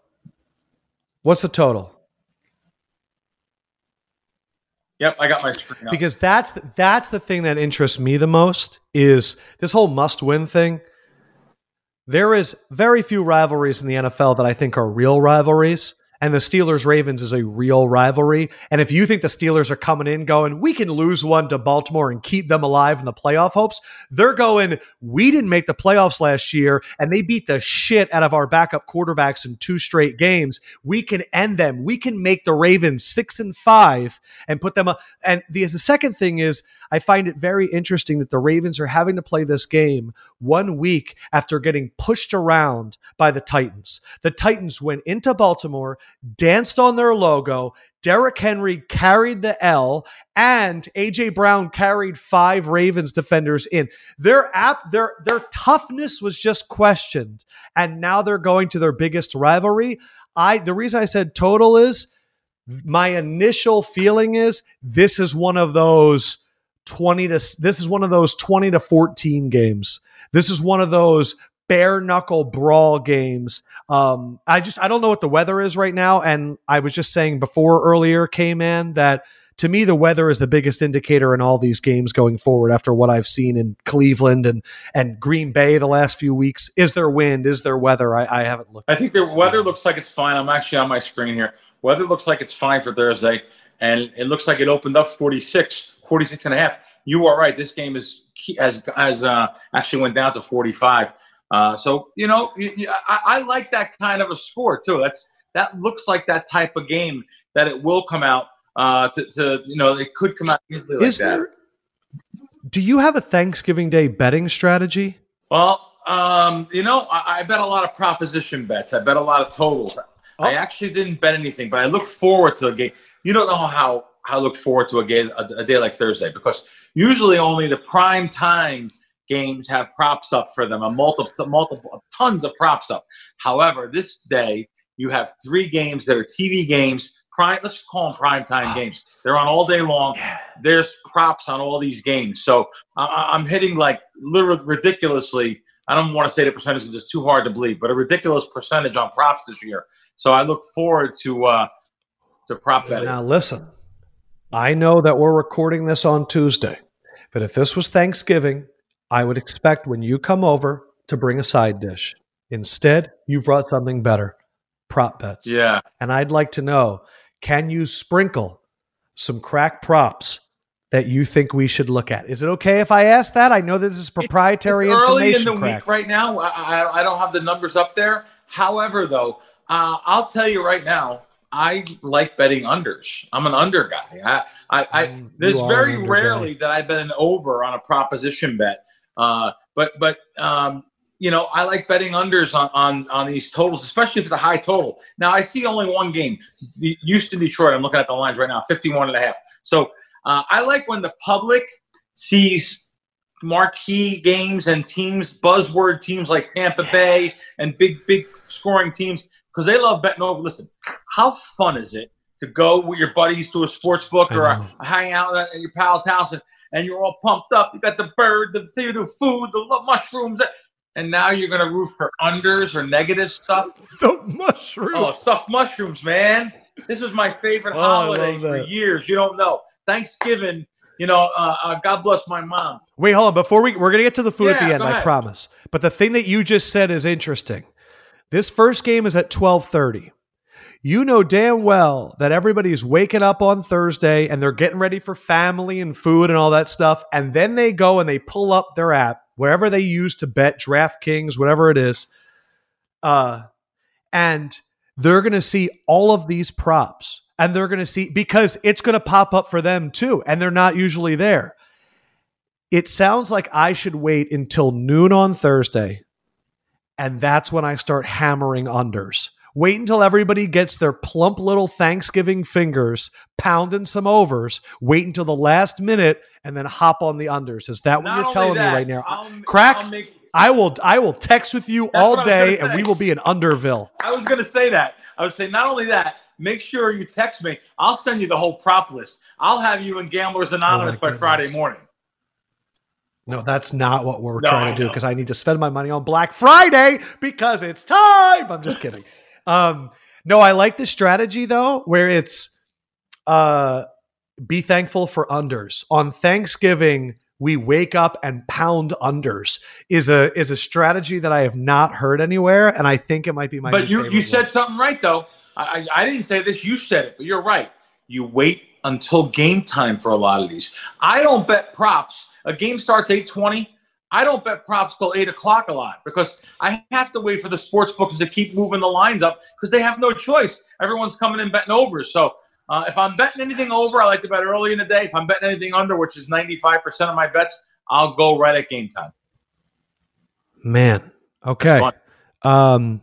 What's the total? Yep, I got my screen up. because that's the, that's the thing that interests me the most is this whole must win thing. There is very few rivalries in the NFL that I think are real rivalries, and the Steelers Ravens is a real rivalry. And if you think the Steelers are coming in going, we can lose one to Baltimore and keep them alive in the playoff hopes, they're going, we didn't make the playoffs last year and they beat the shit out of our backup quarterbacks in two straight games. We can end them. We can make the Ravens six and five and put them up. And the, the second thing is, I find it very interesting that the Ravens are having to play this game one week after getting pushed around by the Titans. The Titans went into Baltimore, danced on their logo. Derrick Henry carried the L, and AJ Brown carried five Ravens defenders in. Their app, their their toughness was just questioned, and now they're going to their biggest rivalry. I the reason I said total is my initial feeling is this is one of those 20 to this is one of those 20 to 14 games. This is one of those bare knuckle brawl games. Um, I just I don't know what the weather is right now, and I was just saying before earlier, K man, that to me the weather is the biggest indicator in all these games going forward. After what I've seen in Cleveland and and Green Bay the last few weeks, is there wind? Is there weather? I, I haven't looked. I think the weather looks like it's fine. I'm actually on my screen here. Weather looks like it's fine for Thursday, and it looks like it opened up 46, 46 and a half. You are right. This game is has has uh, actually went down to 45. Uh, so you know, you, you, I, I, like that kind of a score too. That's that looks like that type of game that it will come out uh, to, to you know it could come out like Is that. There, do you have a Thanksgiving Day betting strategy? Well, um, you know, I, I, bet a lot of proposition bets. I bet a lot of totals. Oh. I actually didn't bet anything, but I look forward to the game. You don't know how I look forward to a, game, a, a day like Thursday because usually only the prime time games have props up for them, a multiple, multiple, tons of props up. However, this day you have three games that are TV games. Prime, let's call them prime time games. They're on all day long. There's props on all these games, so I, am hitting like literally ridiculously. I don't want to say the percentage because it's too hard to believe, but a ridiculous percentage on props this year. So I look forward to uh, to prop betting. Now listen, I know that we're recording this on Tuesday, but if this was Thanksgiving, I would expect when you come over to bring a side dish. Instead, you've brought something better prop bets. Yeah. And I'd like to know can you sprinkle some crack props that you think we should look at? Is it okay if I ask that? I know this is proprietary it's information. Early in the crack. week right now. I, I, don't have the numbers up there. However, though, uh, I'll tell you right now, I like betting unders. I'm an under guy. I, I, I mm, there's very rarely guy. that I bet an over on a proposition bet. Uh, but but um, you know, I like betting unders on, on on these totals, especially for the high total. Now I see only one game, the Houston Detroit. I'm looking at the lines right now, 51 and a half. So uh, I like when the public sees marquee games and teams, buzzword teams like Tampa Bay and big big scoring teams because they love betting over. Listen, how fun is it to go with your buddies to a sports book or a, a hang out at your pal's house and, and you're all pumped up. You got the bird, the, the food, the mushrooms, and now you're going to root for unders or negative stuff. The mushrooms. Oh, stuffed mushrooms, man. This was my favorite oh, holiday for years. You don't know. Thanksgiving, you know, uh, uh, God bless my mom. Wait, hold on. Before we, we're going to get to the food yeah, at the end, I promise. But the thing that you just said is interesting. This first game is at 1230. You know damn well that everybody's waking up on Thursday and they're getting ready for family and food and all that stuff. And then they go and they pull up their app, wherever they use to bet, DraftKings, whatever it is. Uh, and they're going to see all of these props and they're going to see because it's going to pop up for them too. And they're not usually there. It sounds like I should wait until noon on Thursday and that's when I start hammering unders. Wait until everybody gets their plump little Thanksgiving fingers pounding some overs. Wait until the last minute and then hop on the unders. Is that Not what you're telling that, me right now? I'll, Crack. I'll make, I will. I will text with you all day, and we will be in Underville. I was going to say that. I would say not only that. Make sure you text me. I'll send you the whole prop list. I'll have you in Gamblers oh Anonymous oh by Friday morning. No, that's not what we're no, trying to do because I need to spend my money on Black Friday because it's time. I'm just kidding. Um, no, I like the strategy though, where it's uh, be thankful for unders on Thanksgiving. we wake up and pound unders is a is a strategy that I have not heard anywhere, and I think it might be my. But you you said one. something right though. I, I didn't say this. You said it, but you're right. You wait until game time for a lot of these. I don't bet props. A game starts eight twenty. I don't bet props till eight o'clock a lot because I have to wait for the sports books to keep moving the lines up because they have no choice. Everyone's coming in betting over. So uh, if I'm betting anything over, I like to bet early in the day. If I'm betting anything under, which is 95% of my bets, I'll go right at game time. man. Okay. Um,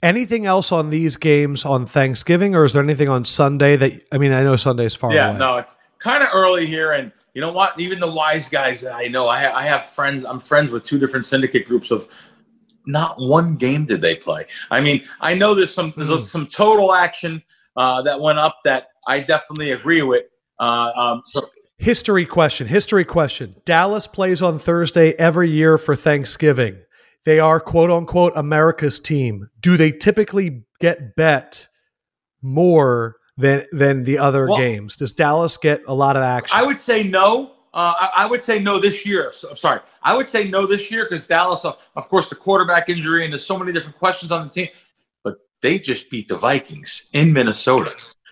anything else on these games on Thanksgiving, or is there anything on Sunday that I mean? I know Sunday's far away. yeah, away. no, it's kind of early here, and you know what? Even the wise guys that I know, I, ha- I have friends. I'm friends with two different syndicate groups of. Not one game did they play. I mean, I know there's some there's Hmm. some total action uh, that went up that I definitely agree with. Uh, um, so History question. History question. Dallas plays on Thursday every year for Thanksgiving. They are quote unquote America's team. Do they typically get bet more than than the other Well- games? Does Dallas get a lot of action? I would say no. Uh, I, I would say no this year. So, I'm sorry. I would say no this year because Dallas, of, of course, the quarterback injury and there's so many different questions on the team. But they just beat the Vikings in Minnesota.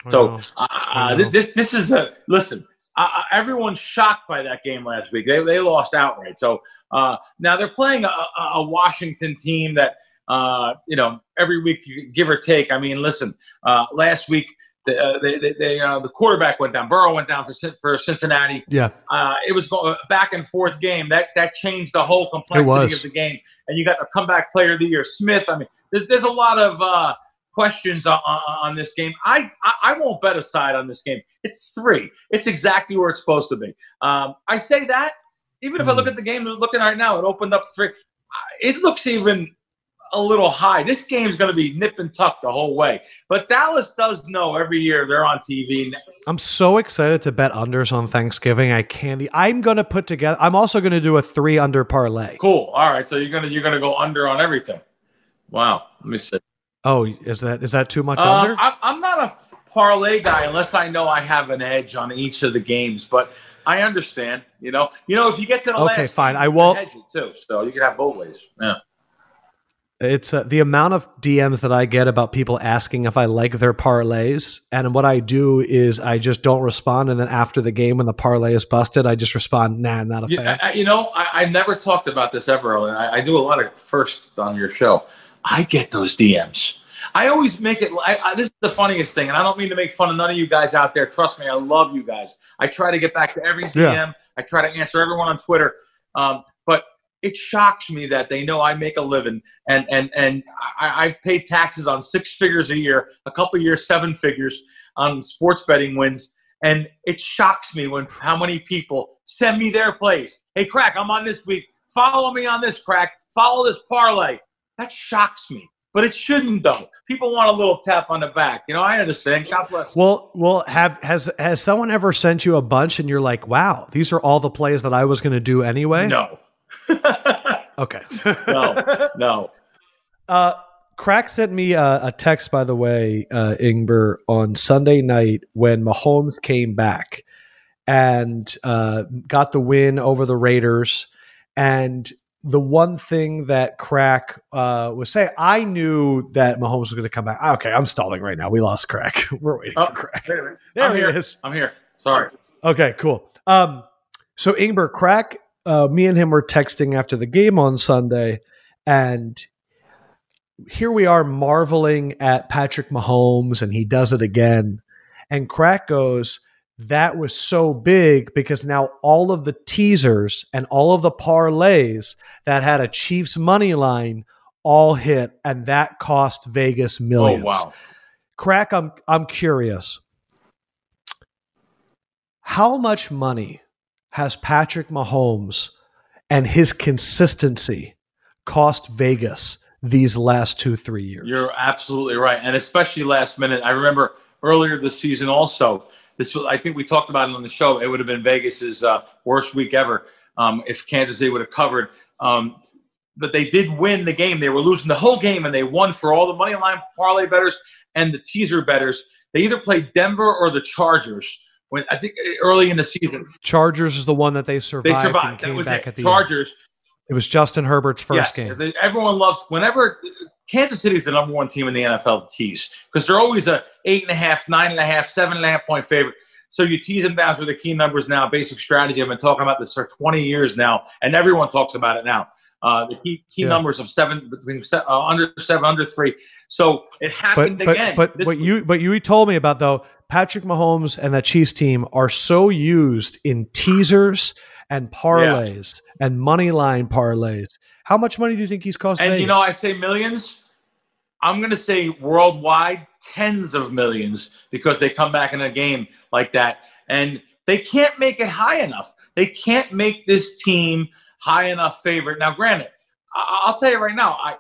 So uh, uh, this this is a listen. Uh, uh, everyone's shocked by that game last week. They, they lost outright. So uh, now they're playing a, a a Washington team that uh, you know every week, give or take. I mean, listen. Uh, last week, the uh, they, they, they, uh, the quarterback went down. Burrow went down for for Cincinnati. yeah. Uh, it was a back and forth game. That that changed the whole complexity of the game. And you got a comeback player of the year, Smith. I mean, there's there's a lot of uh, questions on, on, this game. I, I I won't bet aside on this game. It's three. It's exactly where it's supposed to be. Um, I say that even if I look Hmm. at the game, looking right now, it opened up three. Uh, It looks even a little high. This game's going to be nip and tuck the whole way. But Dallas does know every year they're on TV. I'm so excited to bet unders on Thanksgiving. I can't. I'm going to put together. I'm also going to do a three under parlay. Cool. All right. So you're gonna you're gonna go under on everything. Wow. Let me see. Oh, is that is that too much Uh, under? I, I'm not a parlay guy unless I know I have an edge on each of the games, but I understand. You know, you know, if you get to the Okay, last fine. I won't- hedge it too, so you can have both ways. Yeah. It's uh, the amount of DMs that I get about people asking if I like their parlays, and what I do is I just don't respond, and then after the game when the parlay is busted, I just respond, "Nah, not a fan." Yeah, I, I- you know, I, I've never talked about this ever, and I, I do a lot of first on your show. I get those DMs. I always make it. I, I, this is the funniest thing, and I don't mean to make fun of none of you guys out there. Trust me, I love you guys. I try to get back to every DM. Yeah. I try to answer everyone on Twitter. Um, it shocks me that they know I make a living, and and and I, I've paid taxes on six figures a year, a couple years seven figures on sports betting wins. And it shocks me when how many people send me their plays. Hey, crack, I'm on this week. Follow me on this crack. Follow this parlay. That shocks me, but it shouldn't though. People want a little tap on the back. You know, I understand. God bless. Well, well, have has has someone ever sent you a bunch, and you're like, "Wow, these are all the plays that I was going to do anyway." No, Okay. no, no. Uh, Crack sent me a, a text, by the way, uh, Ingber, on Sunday night when Mahomes came back and uh, got the win over the Raiders. And the one thing that Crack uh, was saying, I knew that Mahomes was going to come back. Okay, I'm stalling right now. We lost Crack. We're waiting Oh, for Crack. Wait a minute. There I'm he here. is. I'm here. Sorry. Okay, cool. Um, so Ingber, Crack, uh, me and him were texting after the game on Sunday, and here we are marveling at Patrick Mahomes, and he does it again. And Crack goes, That was so big because now all of the teasers and all of the parlays that had a Chiefs money line all hit, and that cost Vegas millions. Oh wow. Crack, I'm I'm curious. How much money has Patrick Mahomes and his consistency cost Vegas these last two, three years? You're absolutely right, and especially last minute. I remember earlier this season also. This was, I think we talked about it on the show. It would have been Vegas's uh, worst week ever um, if Kansas City would have covered. Um, but they did win the game. They were losing the whole game, and they won for all the money line parlay betters and the teaser betters. They either played Denver or the Chargers when I think early in the season. Chargers is the one that they survived, They survived. and That was back it. at the end. Chargers. It was Justin Herbert's first yes, game. everyone loves whenever Kansas City is the number one team in the NFL to tease because they're always a eight and a half, nine and a half, seven and a half point favorite. So you tease them down with the key numbers now. Basic strategy. I've been talking about this for 20 years now, and everyone talks about it now. Uh, the key, key Yeah. numbers of seven between uh, under seven, under three. So it happened but but again. but what you but you told me about though Patrick Mahomes and that Chiefs team are so used in teasers and parlays and money line parlays. How much money do you think he's cost? And Vegas? you know, I say millions. I'm going to say worldwide, tens of millions because they come back in a game like that. And they can't make it high enough. They can't make this team high enough favorite. Now, granted, I- I'll tell you right now, I,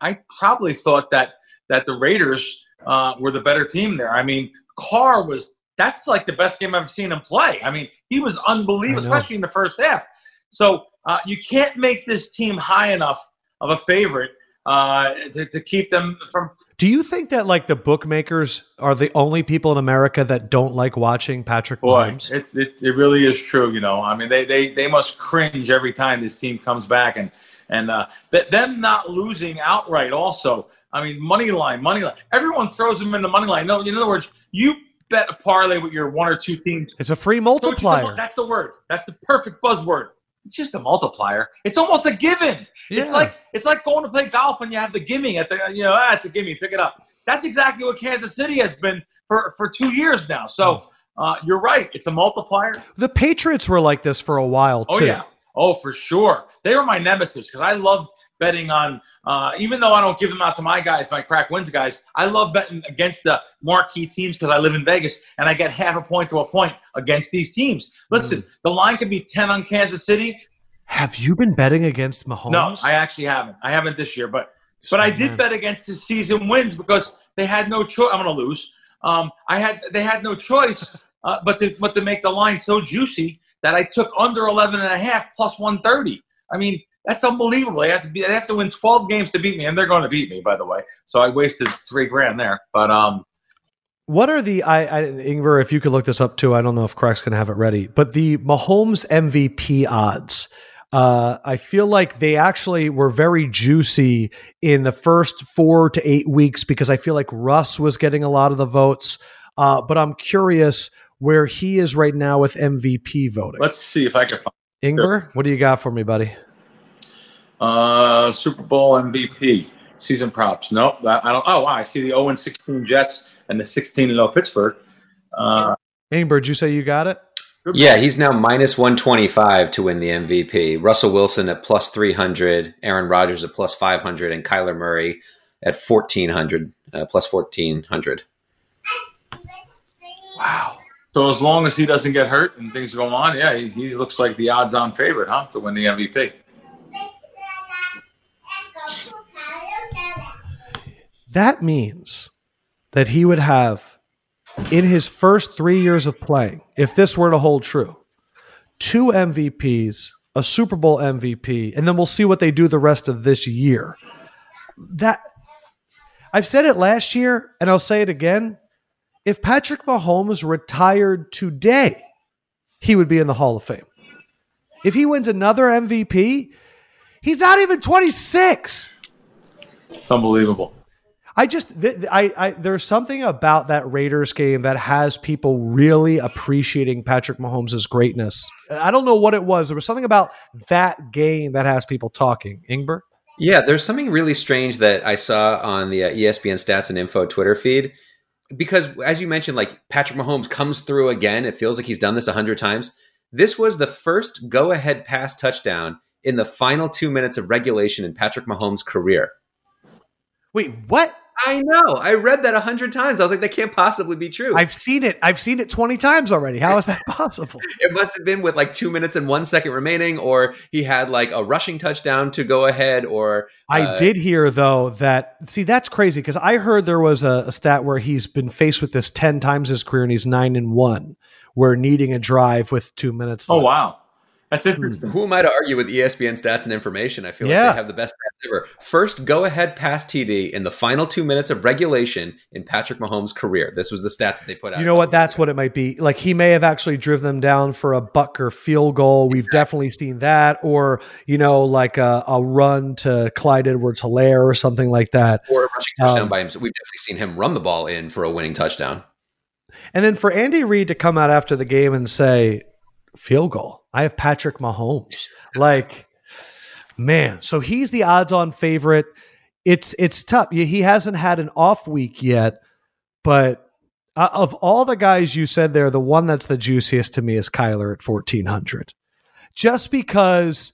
I probably thought that, that the Raiders uh, were the better team there. I mean, Carr was, that's like the best game I've seen him play. I mean, he was unbelievable, especially in the first half. So uh, you can't make this team high enough of a favorite uh, to, to keep them from. do you think that like the bookmakers are the only people in America that don't like watching Patrick Boy, Mahomes? it's, it, it really is true. You know, I mean, they, they, they must cringe every time this team comes back, and and uh, but them not losing outright. Also, I mean, money line, money line. Everyone throws them in the money line. No, in other words, you bet a parlay with your one or two teams. It's a free So multiplier. that's the word. That's the perfect buzzword. It's just a multiplier. It's almost a given. Yeah. It's like it's like going to play golf and you have the gimme at the you know ah, it's a gimme, pick it up. That's exactly what Kansas City has been for for two years now. So uh, you're right. It's a multiplier. the Patriots were like this for a while Too. Oh yeah. Oh for sure. They were my nemesis because I love betting on. Uh, even though I don't give them out to my guys, my crack wins guys, I love betting against the marquee teams because I live in Vegas and I get half a point to a point against these teams. Listen, Mm. the line could be ten on Kansas City. Have you been betting against Mahomes? No, I actually haven't. I haven't this year, but but I did bet against his season wins because they had no choice. I'm going to lose. Um, I had they had no choice uh, but to but to make the line so juicy that I took under 11 and a half plus 130. I mean, that's unbelievable. They have to be they have to win 12 games to beat me, and they're going to beat me, by the way. So I wasted three grand there. But um, What are the I, I Ingber? If you could look this up too, I don't know if Craig's going to have it ready. But the Mahomes MVP odds, uh, I feel like they actually were very juicy in the first four to eight weeks because I feel like Russ was getting a lot of the votes. Uh, but I'm curious where he is right now with MVP voting. let's see if I can find Ingber, what do you got for me, buddy? Uh, Super Bowl MVP season props. Nope, I don't. Oh, wow, I see the 0 and 16 Jets and the 16 0 Pittsburgh. Uh, Ingber, did you say you got it? Yeah, he's now minus 125 to win the MVP. Russell Wilson at plus 300, Aaron Rodgers at plus 500, and Kyler Murray at 1400, uh, plus 1400. Wow. So as long as he doesn't get hurt and things go on, yeah, he, he looks like the odds-on favorite, huh, to win the MVP. That means that he would have, in his first three years of playing, if this were to hold true, two MVPs, a Super Bowl MVP, and then we'll see what they do the rest of this year. That I've said it last year, and I'll say it again. If Patrick Mahomes retired today, he would be in the Hall of Fame. If he wins another MVP, he's not even 26. It's unbelievable. I just, th- th- I, I, there's something about that Raiders game that has people really appreciating Patrick Mahomes' greatness. I don't know what it was. There was something about that game that has people talking. Ingber? Yeah, there's something really strange that I saw on the uh, ESPN Stats and Info Twitter feed. Because, as you mentioned, like Patrick Mahomes comes through again. It feels like he's done this a hundred times. This was the first go ahead pass touchdown in the final two minutes of regulation in Patrick Mahomes' career. Wait, what? I know. I read that a hundred times. I was like, that can't possibly be true. I've seen it. I've seen it 20 times already. How is that possible? it must have been with like two minutes and one second remaining, or he had like a rushing touchdown to go ahead, or I uh, did hear though that see that's crazy because I heard there was a, a stat where he's been faced with this ten times his career and he's nine and one, where needing a drive with two minutes. Oh wow! That's interesting. Who am I to argue with ESPN stats and information? I feel Yeah. like they have the best stats ever. First go ahead pass TD in the final two minutes of regulation in Patrick Mahomes' career. This was the stat that they put out. You know what? That's what it might be. Like he may have actually driven them down for a Butker field goal. We've definitely seen that, or you know, like a, a run to Clyde Edwards Helaire or something like that. or a rushing touchdown Um, by himself. We've definitely seen him run the ball in for a winning touchdown. And then for Andy Reid to come out after the game and say, field goal. I have Patrick Mahomes. Like, man, so he's the odds on favorite. It's it's tough. He hasn't had an off week yet, but uh, of all the guys you said there, the one that's the juiciest to me is Kyler at 1400. Just because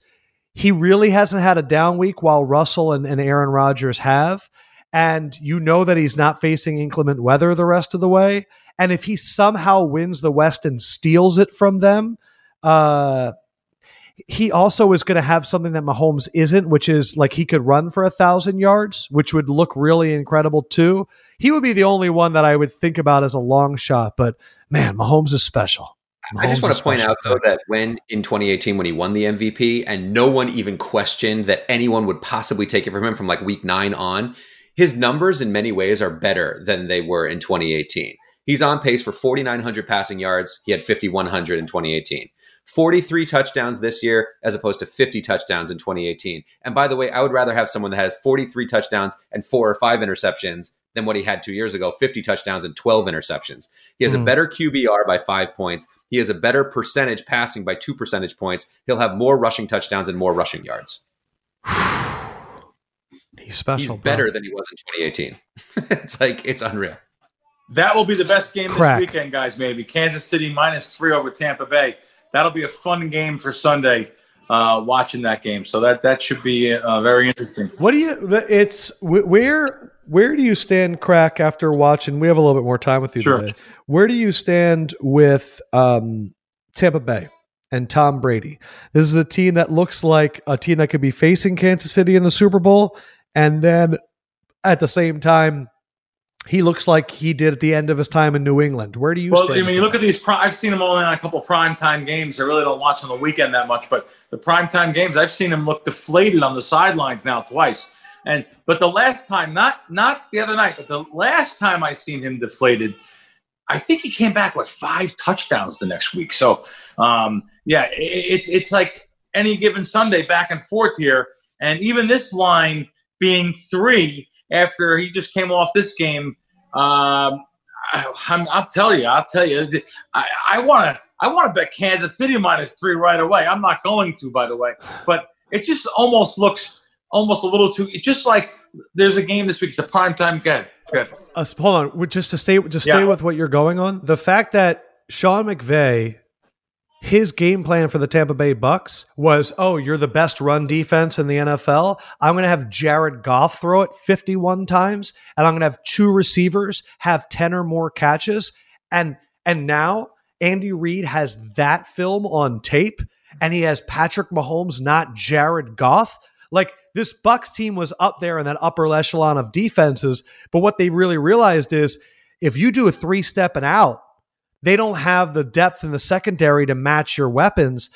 he really hasn't had a down week while Russell and, and Aaron Rodgers have. And you know that he's not facing inclement weather the rest of the way. And if he somehow wins the West and steals it from them, uh, he also is going to have something that Mahomes isn't, which is like he could run for a thousand yards, which would look really incredible too. He would be the only one that I would think about as a long shot, but man, Mahomes is special. I just want to point out though that when in 2018 when he won the MVP and no one even questioned that anyone would possibly take it from him from like week 9 on, his numbers in many ways are better than they were in 2018. He's on pace for 4900 passing yards. He had 5100 in 2018. 43 touchdowns this year as opposed to 50 touchdowns in 2018. And by the way, I would rather have someone that has 43 touchdowns and 4 or 5 interceptions than what he had 2 years ago, 50 touchdowns and 12 interceptions. He has a Mhm. better QBR by 5 points. He has a better percentage passing by 2 percentage points. He'll have more rushing touchdowns and more rushing yards. He's special. He's bro. better than he was in 2018. it's like it's unreal. That will be the best game Crack. this weekend, guys. Maybe Kansas City minus three over Tampa Bay. That'll be a fun game for Sunday. Uh, watching that game, so that that should be uh, very interesting. What do you? It's where where do you stand, crack? After watching, we have a little bit more time with you Sure. today. Where do you stand with um, Tampa Bay and Tom Brady? This is a team that looks like a team that could be facing Kansas City in the Super Bowl, and then at the same time, he looks like he did at the end of his time in New England. Where do you Well, I mean, you look at these. I've seen him only on a couple prime time games. I really don't watch on the weekend that much, but the prime time games, I've seen him look deflated on the sidelines now twice. And but the last time, not not the other night, but the last time I seen him deflated, I think he came back with five touchdowns the next week. So, um, yeah, i- it's it's like any given Sunday back and forth here. And even this line being three after he just came off this game. Um, I, I'm, I'll tell you, I'll tell you, I want to, I want to bet Kansas City minus three right away. I'm not going to, by the way, but it just almost looks almost a little too. It's just like there's a game this week. It's a prime time game. Good. Uh, hold on, just to stay, just stay Yeah. with what you're going on. The fact that Sean McVay, his game plan for the Tampa Bay Bucks was, oh, you're the best run defense in the NFL. I'm going to have Jared Goff throw it 51 times, and I'm going to have two receivers have 10 or more catches. And and now Andy Reid has that film on tape, and he has Patrick Mahomes, not Jared Goff. Like this Bucks team was up there in that upper echelon of defenses, but what they really realized is if you do a three step and out, they don't have the depth in the secondary to match your weapons.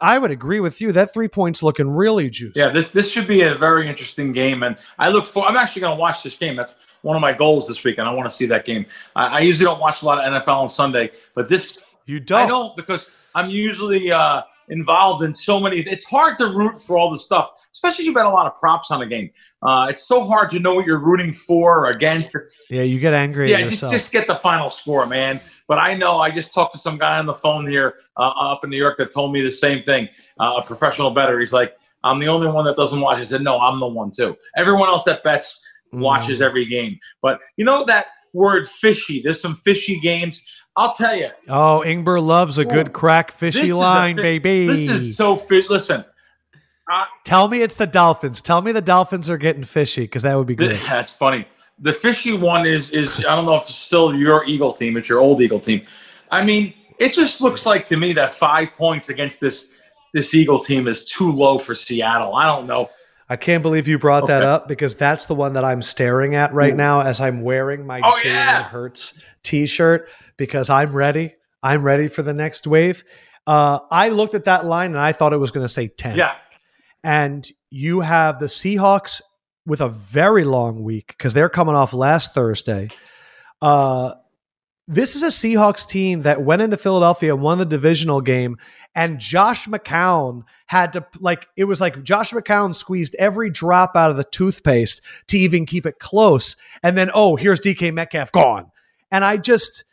I would agree with you. That three points looking really juicy. Yeah, this this should be a very interesting game, and I look for. I'm actually going to watch this game. That's one of my goals this week, and I want to see that game. I, I usually don't watch a lot of NFL on Sunday, but this You don't. don't because I'm usually uh, involved in so many. It's hard to root for all the stuff, especially if you bet a lot of props on a game. Uh, it's so hard to know what you're rooting for or against. Yeah, you get angry Yeah, just just get the final score, man. But I know I just talked to some guy on the phone here uh, up in New York that told me the same thing. Uh, a professional better. He's like, I'm the only one that doesn't watch. I said, No, I'm the one too. Everyone else that bets watches Mm. every game. But you know that word fishy. There's some fishy games. I'll tell you. Oh, Ingber loves a good crack fishy line, fi- baby. This is so fit. Listen, Tell me it's the Dolphins. Tell me the Dolphins are getting fishy because that would be good. that's funny. The fishy one is is I don't know if it's still your Eagle team. It's your old Eagle team. I mean, it just looks like to me that five points against this this Eagle team is too low for Seattle. I don't know. I can't believe you brought that up because that's the one that I'm staring at right Ooh. now as I'm wearing my Oh, Jalen yeah. Hurts t-shirt because I'm ready. I'm ready for the next wave. Uh, I looked at that line and I thought it was going to say 10. Yeah. And you have the Seahawks with a very long week because they're coming off last Thursday. Uh, this is a Seahawks team that went into Philadelphia, and won the divisional game, and Josh McCown had to like it was like Josh McCown squeezed every drop out of the toothpaste to even keep it close. And then, oh, here's DK Metcalf gone. And I just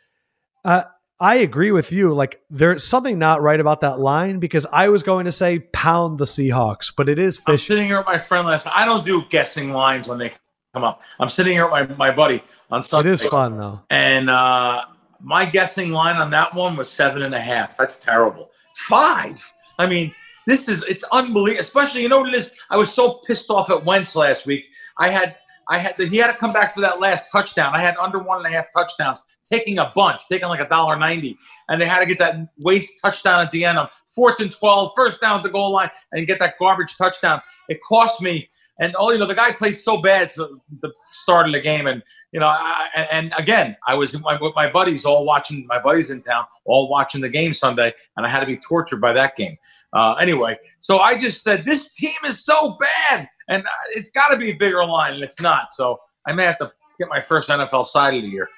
uh, I agree with you. Like there's something not right about that line because I was going to say pound the Seahawks, but it is I'm sitting here with my friend last night. I don't do guessing lines when they come up. I'm sitting here with my, my buddy on Sunday. is fun though. And uh, my guessing line on that one was seven and a half. That's terrible. Five. I mean, this is it's unbelievable. Especially, you know what it is? I was so pissed off at Wentz last week. I had I had he had to come back for that last touchdown. I had under one and a half touchdowns, taking a bunch, taking like a dollar ninety, and they had to get that waste touchdown at the end of fourth and 12, first down at the goal line, and get that garbage touchdown. It cost me. And oh, you know, the guy played so bad to the start of the game, and you know, I, and and again, I was my, with my buddies all watching. My buddies in town, all watching the game Sunday, and I had to be tortured by that game. Uh, anyway, so I just said this team is so bad, and it's got to be a bigger line, and it's not. So I may have to get my first NFL side of the year.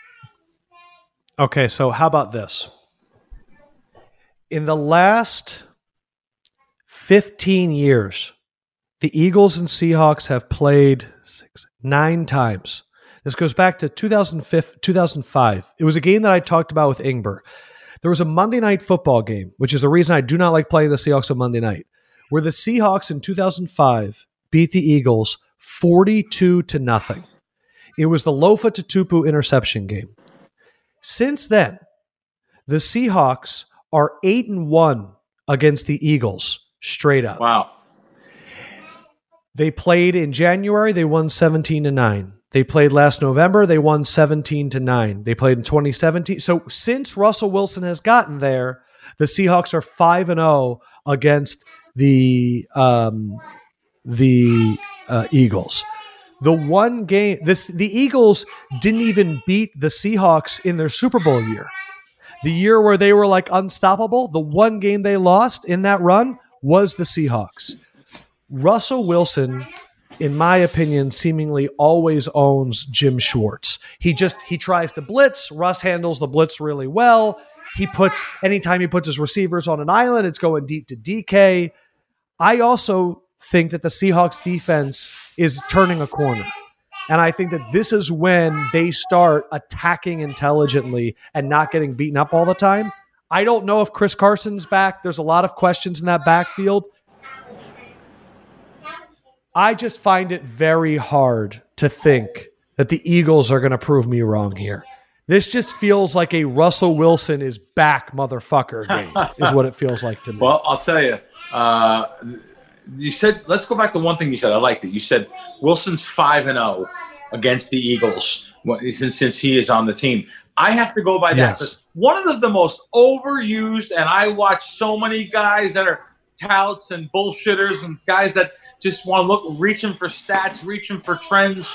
Okay, so how about this? In the last 15 years, the Eagles and Seahawks have played six, nine times. This goes back to 2005, 2005. It was a game that I talked about with Ingber. There was a Monday night football game, which is the reason I do not like playing the Seahawks on Monday night, where the Seahawks in 2005 beat the Eagles 42 to nothing. It was the Lofa Tatupu interception game. Since then, the Seahawks are 8 and 1 against the Eagles straight up. Wow. They played in January, they won 17 to 9. They played last November, they won 17 to 9. They played in 2017. So since Russell Wilson has gotten there, the Seahawks are 5 and 0 against the um, the uh, Eagles. The one game this the Eagles didn't even beat the Seahawks in their Super Bowl year. The year where they were like unstoppable, the one game they lost in that run was the Seahawks. Russell Wilson, in my opinion, seemingly always owns Jim Schwartz. He just he tries to blitz. Russ handles the blitz really well. He puts anytime he puts his receivers on an island, it's going deep to DK. I also think that the Seahawks defense is turning a corner. And I think that this is when they start attacking intelligently and not getting beaten up all the time. I don't know if Chris Carson's back. There's a lot of questions in that backfield. I just find it very hard to think that the Eagles are going to prove me wrong here. This just feels like a Russell Wilson is back motherfucker game, is what it feels like to me. Well, I'll tell you. Uh, you said let's go back to one thing you said. I liked it. You said Wilson's five and zero against the Eagles since since he is on the team. I have to go by that Yes. because one of the, the most overused, and I watch so many guys that are touts and bullshitters and guys that just want to look reaching for stats, reaching for trends.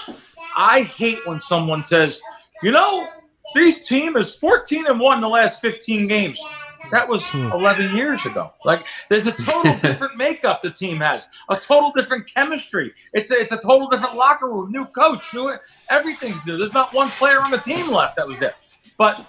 I hate when someone says, you know, this team is 14 and 1 in the last 15 games. That was Hmm. 11 years ago. Like, there's a total different makeup the team has, a total different chemistry. It's a, it's a total different locker room, new coach, new everything's new. There's not one player on the team left that was there. But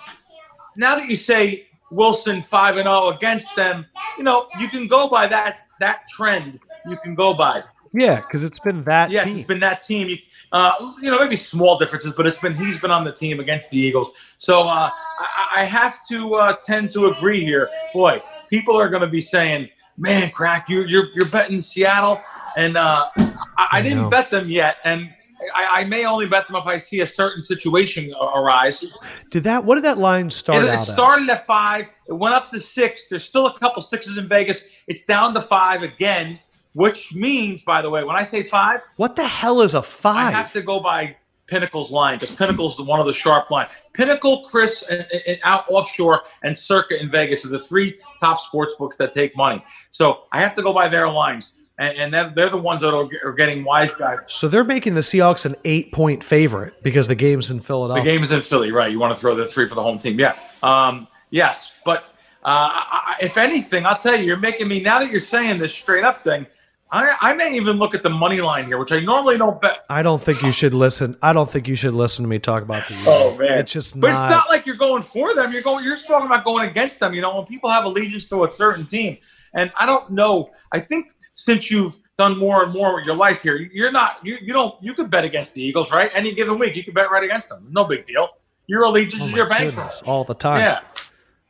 now that you say Wilson 5 and 0 against them, you know, you can go by that that trend. You can go by. yeah, because it's been that Yes, team. it's been that team. You, uh, you know, maybe small differences, but it's been he's been on the team against the Eagles. So uh, I, I have to uh, tend to agree here. Boy, people are going to be saying, "Man, crack, you, you're you're betting Seattle," and uh, I, I didn't bet them yet, and I, I may only bet them if I see a certain situation arise. Did that? What did that line start It, it started at five. It went up to six. There's still a couple sixes in Vegas. It's down to five again, which means, by the way, when I say five. What the hell is a five? I have to go by Pinnacle's line because Pinnacle's the- one of the sharp line. Pinnacle, CRIS, and, and out offshore, and Circa in Vegas are the three top sports books that take money. So I have to go by their lines, and, and they're, they're the ones that are, getting wise guys. so they're making the Seahawks an eight-point favorite because the game's in Philadelphia. The game is in Philly, right? You want to throw the three for the home team, yeah. Um, yes, but I, if anything, I'll tell you, you're making me now that you're saying this straight up thing. I, I may even look at the money line here, which I normally don't bet. I don't think you should listen. I don't think you should listen to me talk about the. Oh man, it's just. But not, it's not like you're going for them. You're going. You're talking about going against them. You know, when people have allegiance to a certain team, and I don't know. I think since you've done more and more with your life here, you're not. You you don't. You could bet against the Eagles, right? Any given week, you can bet right against them. No big deal. Your allegiance oh is your bank all the time. Yeah.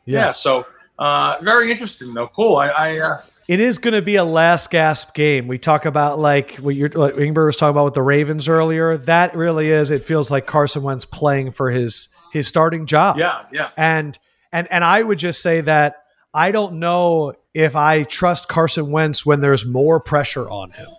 Yes. Yeah. So uh, very interesting, though. Cool. I. I uh, it is going to be a last gasp game. We talk about like what, you're, what Ingber was talking about with the Ravens earlier. That really is. It feels like Carson Wentz playing for his his starting job. Yeah, yeah. And and and I would just say that I don't know if I trust Carson Wentz when there's more pressure on him.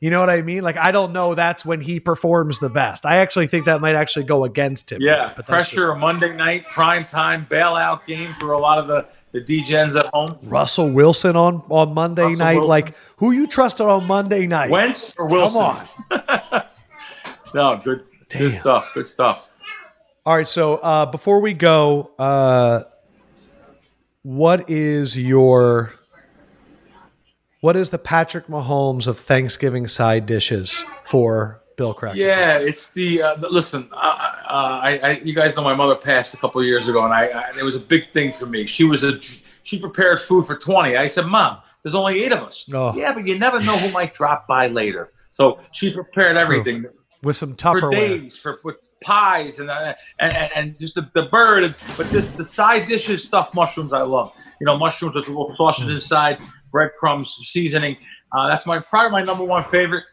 You know what I mean? Like I don't know. That's when he performs the best. I actually think that might actually go against him. Yeah, but pressure. Just, Monday night prime time bailout game for a lot of the the DGens at home. Russell Wilson on on Monday Russell night. Wilson. Like who you trusted on Monday night? Wentz or Wilson? Come on. no, good, Damn. good stuff. Good stuff. All right. So uh, before we go, uh, what is your what is the Patrick Mahomes of Thanksgiving side dishes for Bill Cracker? Yeah, it's the uh, listen. Uh, I, I, you guys know my mother passed a couple years ago, and I, I, it was a big thing for me. She was a she prepared food for twenty. I said, Mom, there's only eight of us. Oh. Yeah, but you never know who might drop by later. So she prepared everything True. with some Tupperware for days for with pies and uh, and, and, just the, the bird. But this, the side dishes, stuffed mushrooms, I love. You know, mushrooms with a little sausage mm. inside breadcrumbs, seasoning. Uh, that's my probably my number one favorite.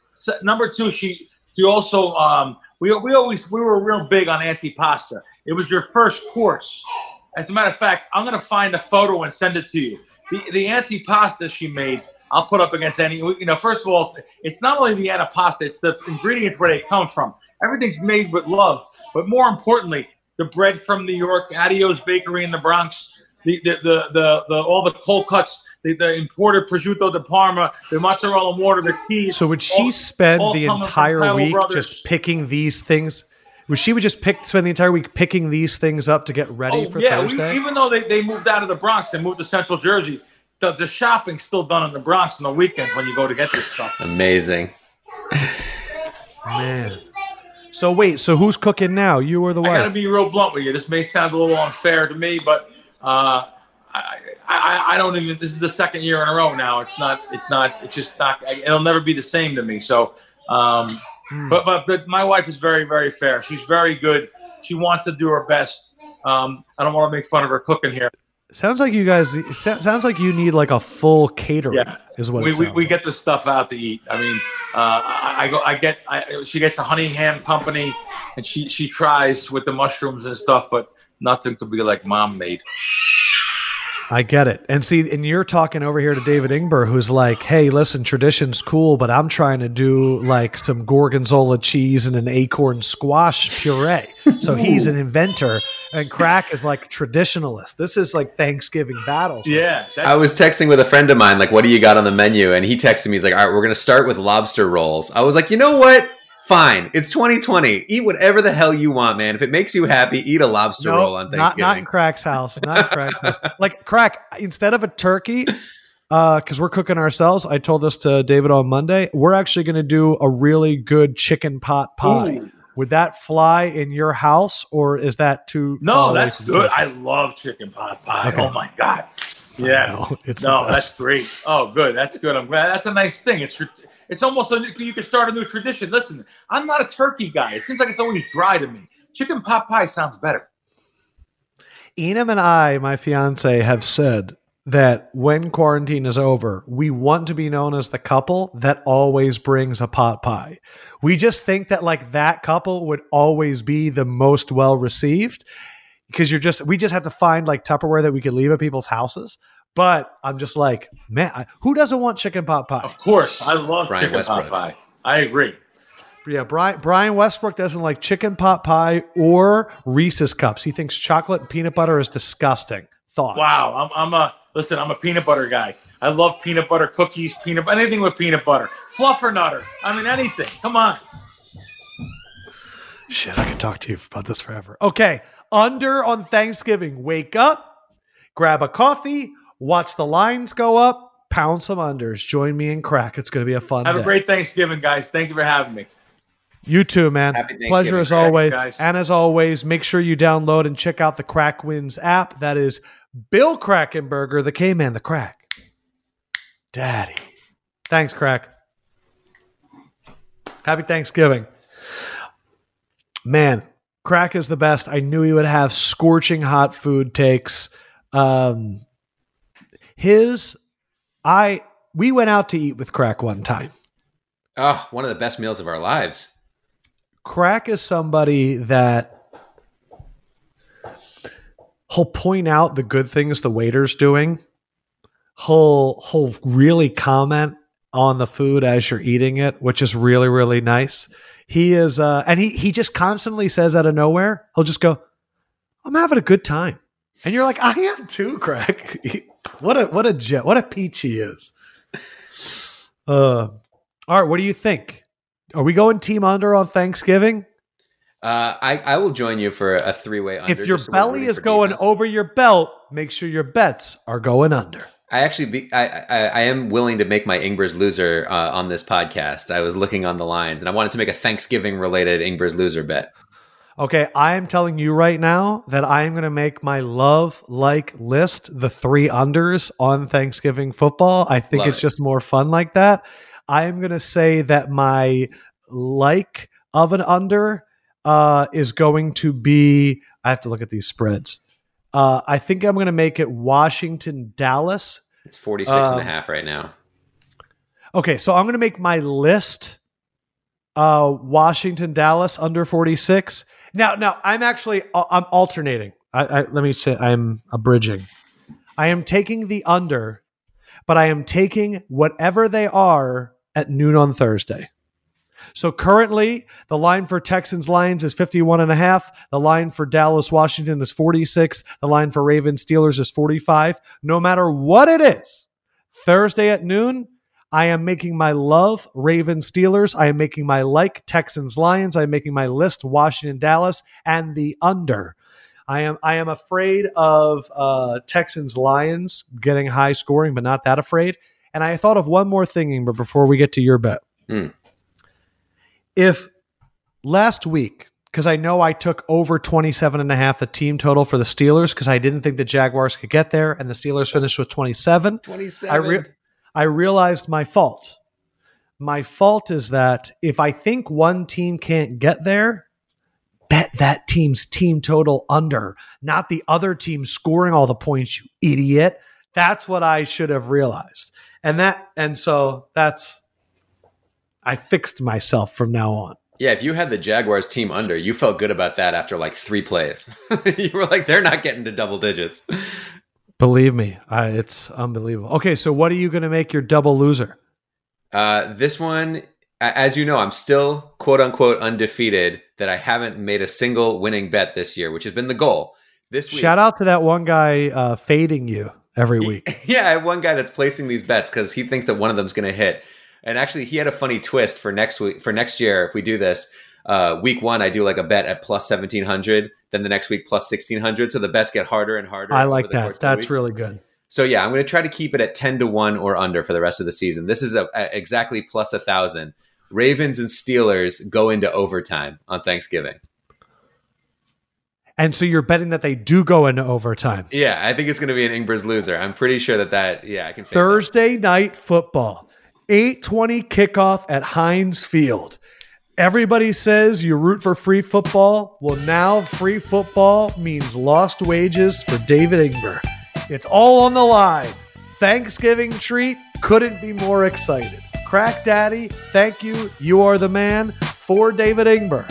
number two, she she also um, we we always we were real big on antipasta. It was your first course. As a matter of fact, I'm gonna find a photo and send it to you. The the antipasta she made, I'll put up against any. You know, first of all, it's not only the antipasta; it's the ingredients where they come from. Everything's made with love, but more importantly, the bread from New York, Addeo's Bakery in the Bronx, the the the, the, the all the cold cuts the, the imported prosciutto di Parma, the mozzarella mortar, the cheese. So would she all, spend all the entire week Brothers. just picking these things? Would she would just pick spend the entire week picking these things up to get ready oh, for yeah, Thursday? We, even though they, they moved out of the Bronx and moved to Central Jersey, the, the shopping's still done in the Bronx on the weekends when you go to get this stuff. Amazing. Man. So wait, so who's cooking now? You or the wife? I gotta be real blunt with you. This may sound a little unfair to me, but uh, I, I, I, don't even. This is the second year in a row now. It's not. It's not. It's just not. It'll never be the same to me. So, um, hmm. but, but but my wife is very very fair. She's very good. She wants to do her best. Um, I don't want to make fun of her cooking here. Sounds like you guys. Sounds like you need like a full catering. Yeah, is what we we, we like. get the stuff out to eat. I mean, uh, I, I, go. I get. I, she gets a honey ham company, and she she tries with the mushrooms and stuff, but nothing could be like mom made. I get it. And see, and you're talking over here to David Ingber, who's like, hey, listen, tradition's cool, but I'm trying to do like some gorgonzola cheese and an acorn squash puree. So he's an inventor, and Crack is like traditionalist. This is like Thanksgiving battles. Yeah. I was texting with a friend of mine, like, what do you got on the menu? And he texted me, he's like, all right, we're going to start with lobster rolls. I was like, you know what? Fine. It's 2020. Eat whatever the hell you want, man. If it makes you happy, eat a lobster nope, roll on Thanksgiving. Not, not in Crack's house. Not in Crack's house. Like Crack, instead of a turkey, because uh, we're cooking ourselves. I told this to David on Monday. We're actually going to do a really good chicken pot pie. Ooh. Would that fly in your house, or is that too? No, that's good. I love chicken pot pie. Okay. Oh my god! Yeah, it's no, that's great. Oh, good. That's good. I'm glad. That's a nice thing. It's it's almost a, new, you can start a new tradition. Listen, I'm not a turkey guy. It seems like it's always dry to me. Chicken pot pie sounds better. Enam and I, my fiance, have said that when quarantine is over, we want to be known as the couple that always brings a pot pie. We just think that like that couple would always be the most well received because you're just we just have to find like Tupperware that we could leave at people's houses. But I'm just like, man, I, who doesn't want chicken pot pie? Of course, I love Brian chicken Westbrook. pot pie. I agree. Yeah, Brian Brian Westbrook doesn't like chicken pot pie or Reese's cups. He thinks chocolate and peanut butter is disgusting. Thoughts? Wow, I'm, I'm a listen. I'm a peanut butter guy. I love peanut butter cookies, peanut anything with peanut butter, fluffer nutter. I mean anything. Come on. Shit, I could talk to you about this forever. Okay, under on Thanksgiving. Wake up, grab a coffee, watch the lines go up, pound some unders. Join me in crack. It's going to be a fun Have day. a great Thanksgiving, guys. Thank you for having me. You too, man. Happy Pleasure as always. guys. And as always, make sure you download and check out the Crack Wins app. That is Bill Krackomberger, the K Man, the Crack. Daddy. Thanks, Crack. Happy Thanksgiving. Man, Crack is the best. I knew he would have scorching hot food takes. Um, his, I, we went out to eat with Crack one time. Oh, one of the best meals of our lives. Crack is somebody that he'll point out the good things the waiter's doing. He'll he'll really comment on the food as you're eating it, which is really really nice. He is, uh, and he he just constantly says out of nowhere, he'll just go, "I'm having a good time," and you're like, "I am too, Crack." what a what a jet, what a peach he is. Uh, all right, what do you think? Are we going team under on Thanksgiving? Uh, I, I will join you for a three way under. if your just so we're belly is going defense. over your belt, make sure your bets are going under. I actually be, I, I I am willing to make my Ingber's loser uh, on this podcast. I was looking on the lines and I wanted to make a Thanksgiving related Ingber's loser bet. Okay, I am telling you right now that I am going to make my love like list the three unders on Thanksgiving football. I think Love it's it. just more fun like that. I am going to say that my like of an under uh, is going to be. I have to look at these spreads. Uh, I think I'm going to make it Washington Dallas. It's 46 and Um, a half right now. Okay, so I'm going to make my list uh Washington Dallas under 46. Now now I'm actually uh, I'm alternating. I, I let me say I'm abridging. I am taking the under, but I am taking whatever they are at noon on Thursday. So currently, the line for Texans Lions is 51 and a half. The line for Dallas Washington is 46. The line for Ravens Steelers is 45. No matter what it is, Thursday at noon, I am making my love Ravens Steelers. I am making my like Texans Lions. I am making my list Washington Dallas and the under. I am I am afraid of uh, Texans Lions getting high scoring, but not that afraid. And I thought of one more thing, Ingber, before we get to your bet. Hmm. If last week, because I know I took over 27 and a half the team total for the Steelers because I didn't think the Jaguars could get there, and the Steelers finished with 27. 27. I re- I realized my fault. My fault is that if I think one team can't get there, bet that team's team total under, not the other team scoring all the points, you idiot. That's what I should have realized. And that and so that's I fixed myself from now on. yeah, if you had the Jaguars team under, you felt good about that after like three plays. you were like, they're not getting to double digits. Believe me, I, it's unbelievable. Okay, so what are you going to make your double loser? Uh, this one, as you know, I'm still quote unquote undefeated. That I haven't made a single winning bet this year, which has been the goal. This week, Shout out to that one guy uh, fading you every week. yeah, I have one guy that's placing these bets because he thinks that one of them's going to hit. And actually, he had a funny twist for next week. For next year, if we do this, uh, week one, I do like a bet at plus seventeen hundred. Then the next week, plus sixteen hundred. So the bets get harder and harder. I like that. That's really good. So yeah, I'm going to try to keep it at ten to one or under for the rest of the season. This is a, a- exactly plus a thousand. Ravens and Steelers go into overtime on Thanksgiving. And so you're betting that they do go into overtime. Yeah, I think it's going to be an Ingber's loser. I'm pretty sure that that yeah, I can. fade that. Thursday night football, 820 kickoff at Heinz Field. Everybody says you root for free football. Well, now free football means lost wages for David Ingber. It's all on the line. Thanksgiving treat couldn't be more excited. Crack Daddy, thank you. You are the man for David Ingber.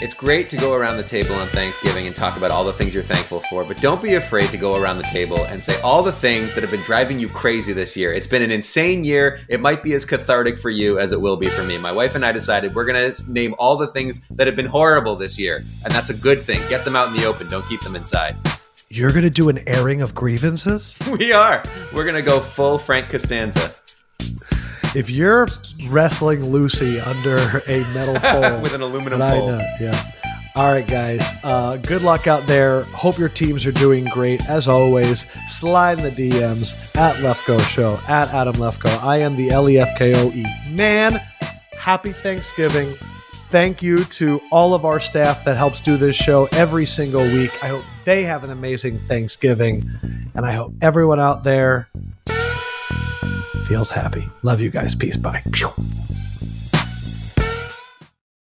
It's great to go around the table on Thanksgiving and talk about all the things you're thankful for, but don't be afraid to go around the table and say all the things that have been driving you crazy this year. It's been an insane year. It might be as cathartic for you as it will be for me. My wife and I decided we're going to name all the things that have been horrible this year, and that's a good thing. Get them out in the open, don't keep them inside. You're going to do an airing of grievances? We are. We're going to go full Frank Costanza If you're wrestling Lucy under a metal pole, with an aluminum pole. know, yeah. All right, guys. Uh, good luck out there. Hope your teams are doing great. As always, slide in the DMs at Lefkoe Show, at Adam Lefkoe. I am the L E F K O E. Man, happy Thanksgiving. Thank you to all of our staff that helps do this show every single week. I hope they have an amazing Thanksgiving. And I hope everyone out there feels happy. Love you guys. Peace. Bye.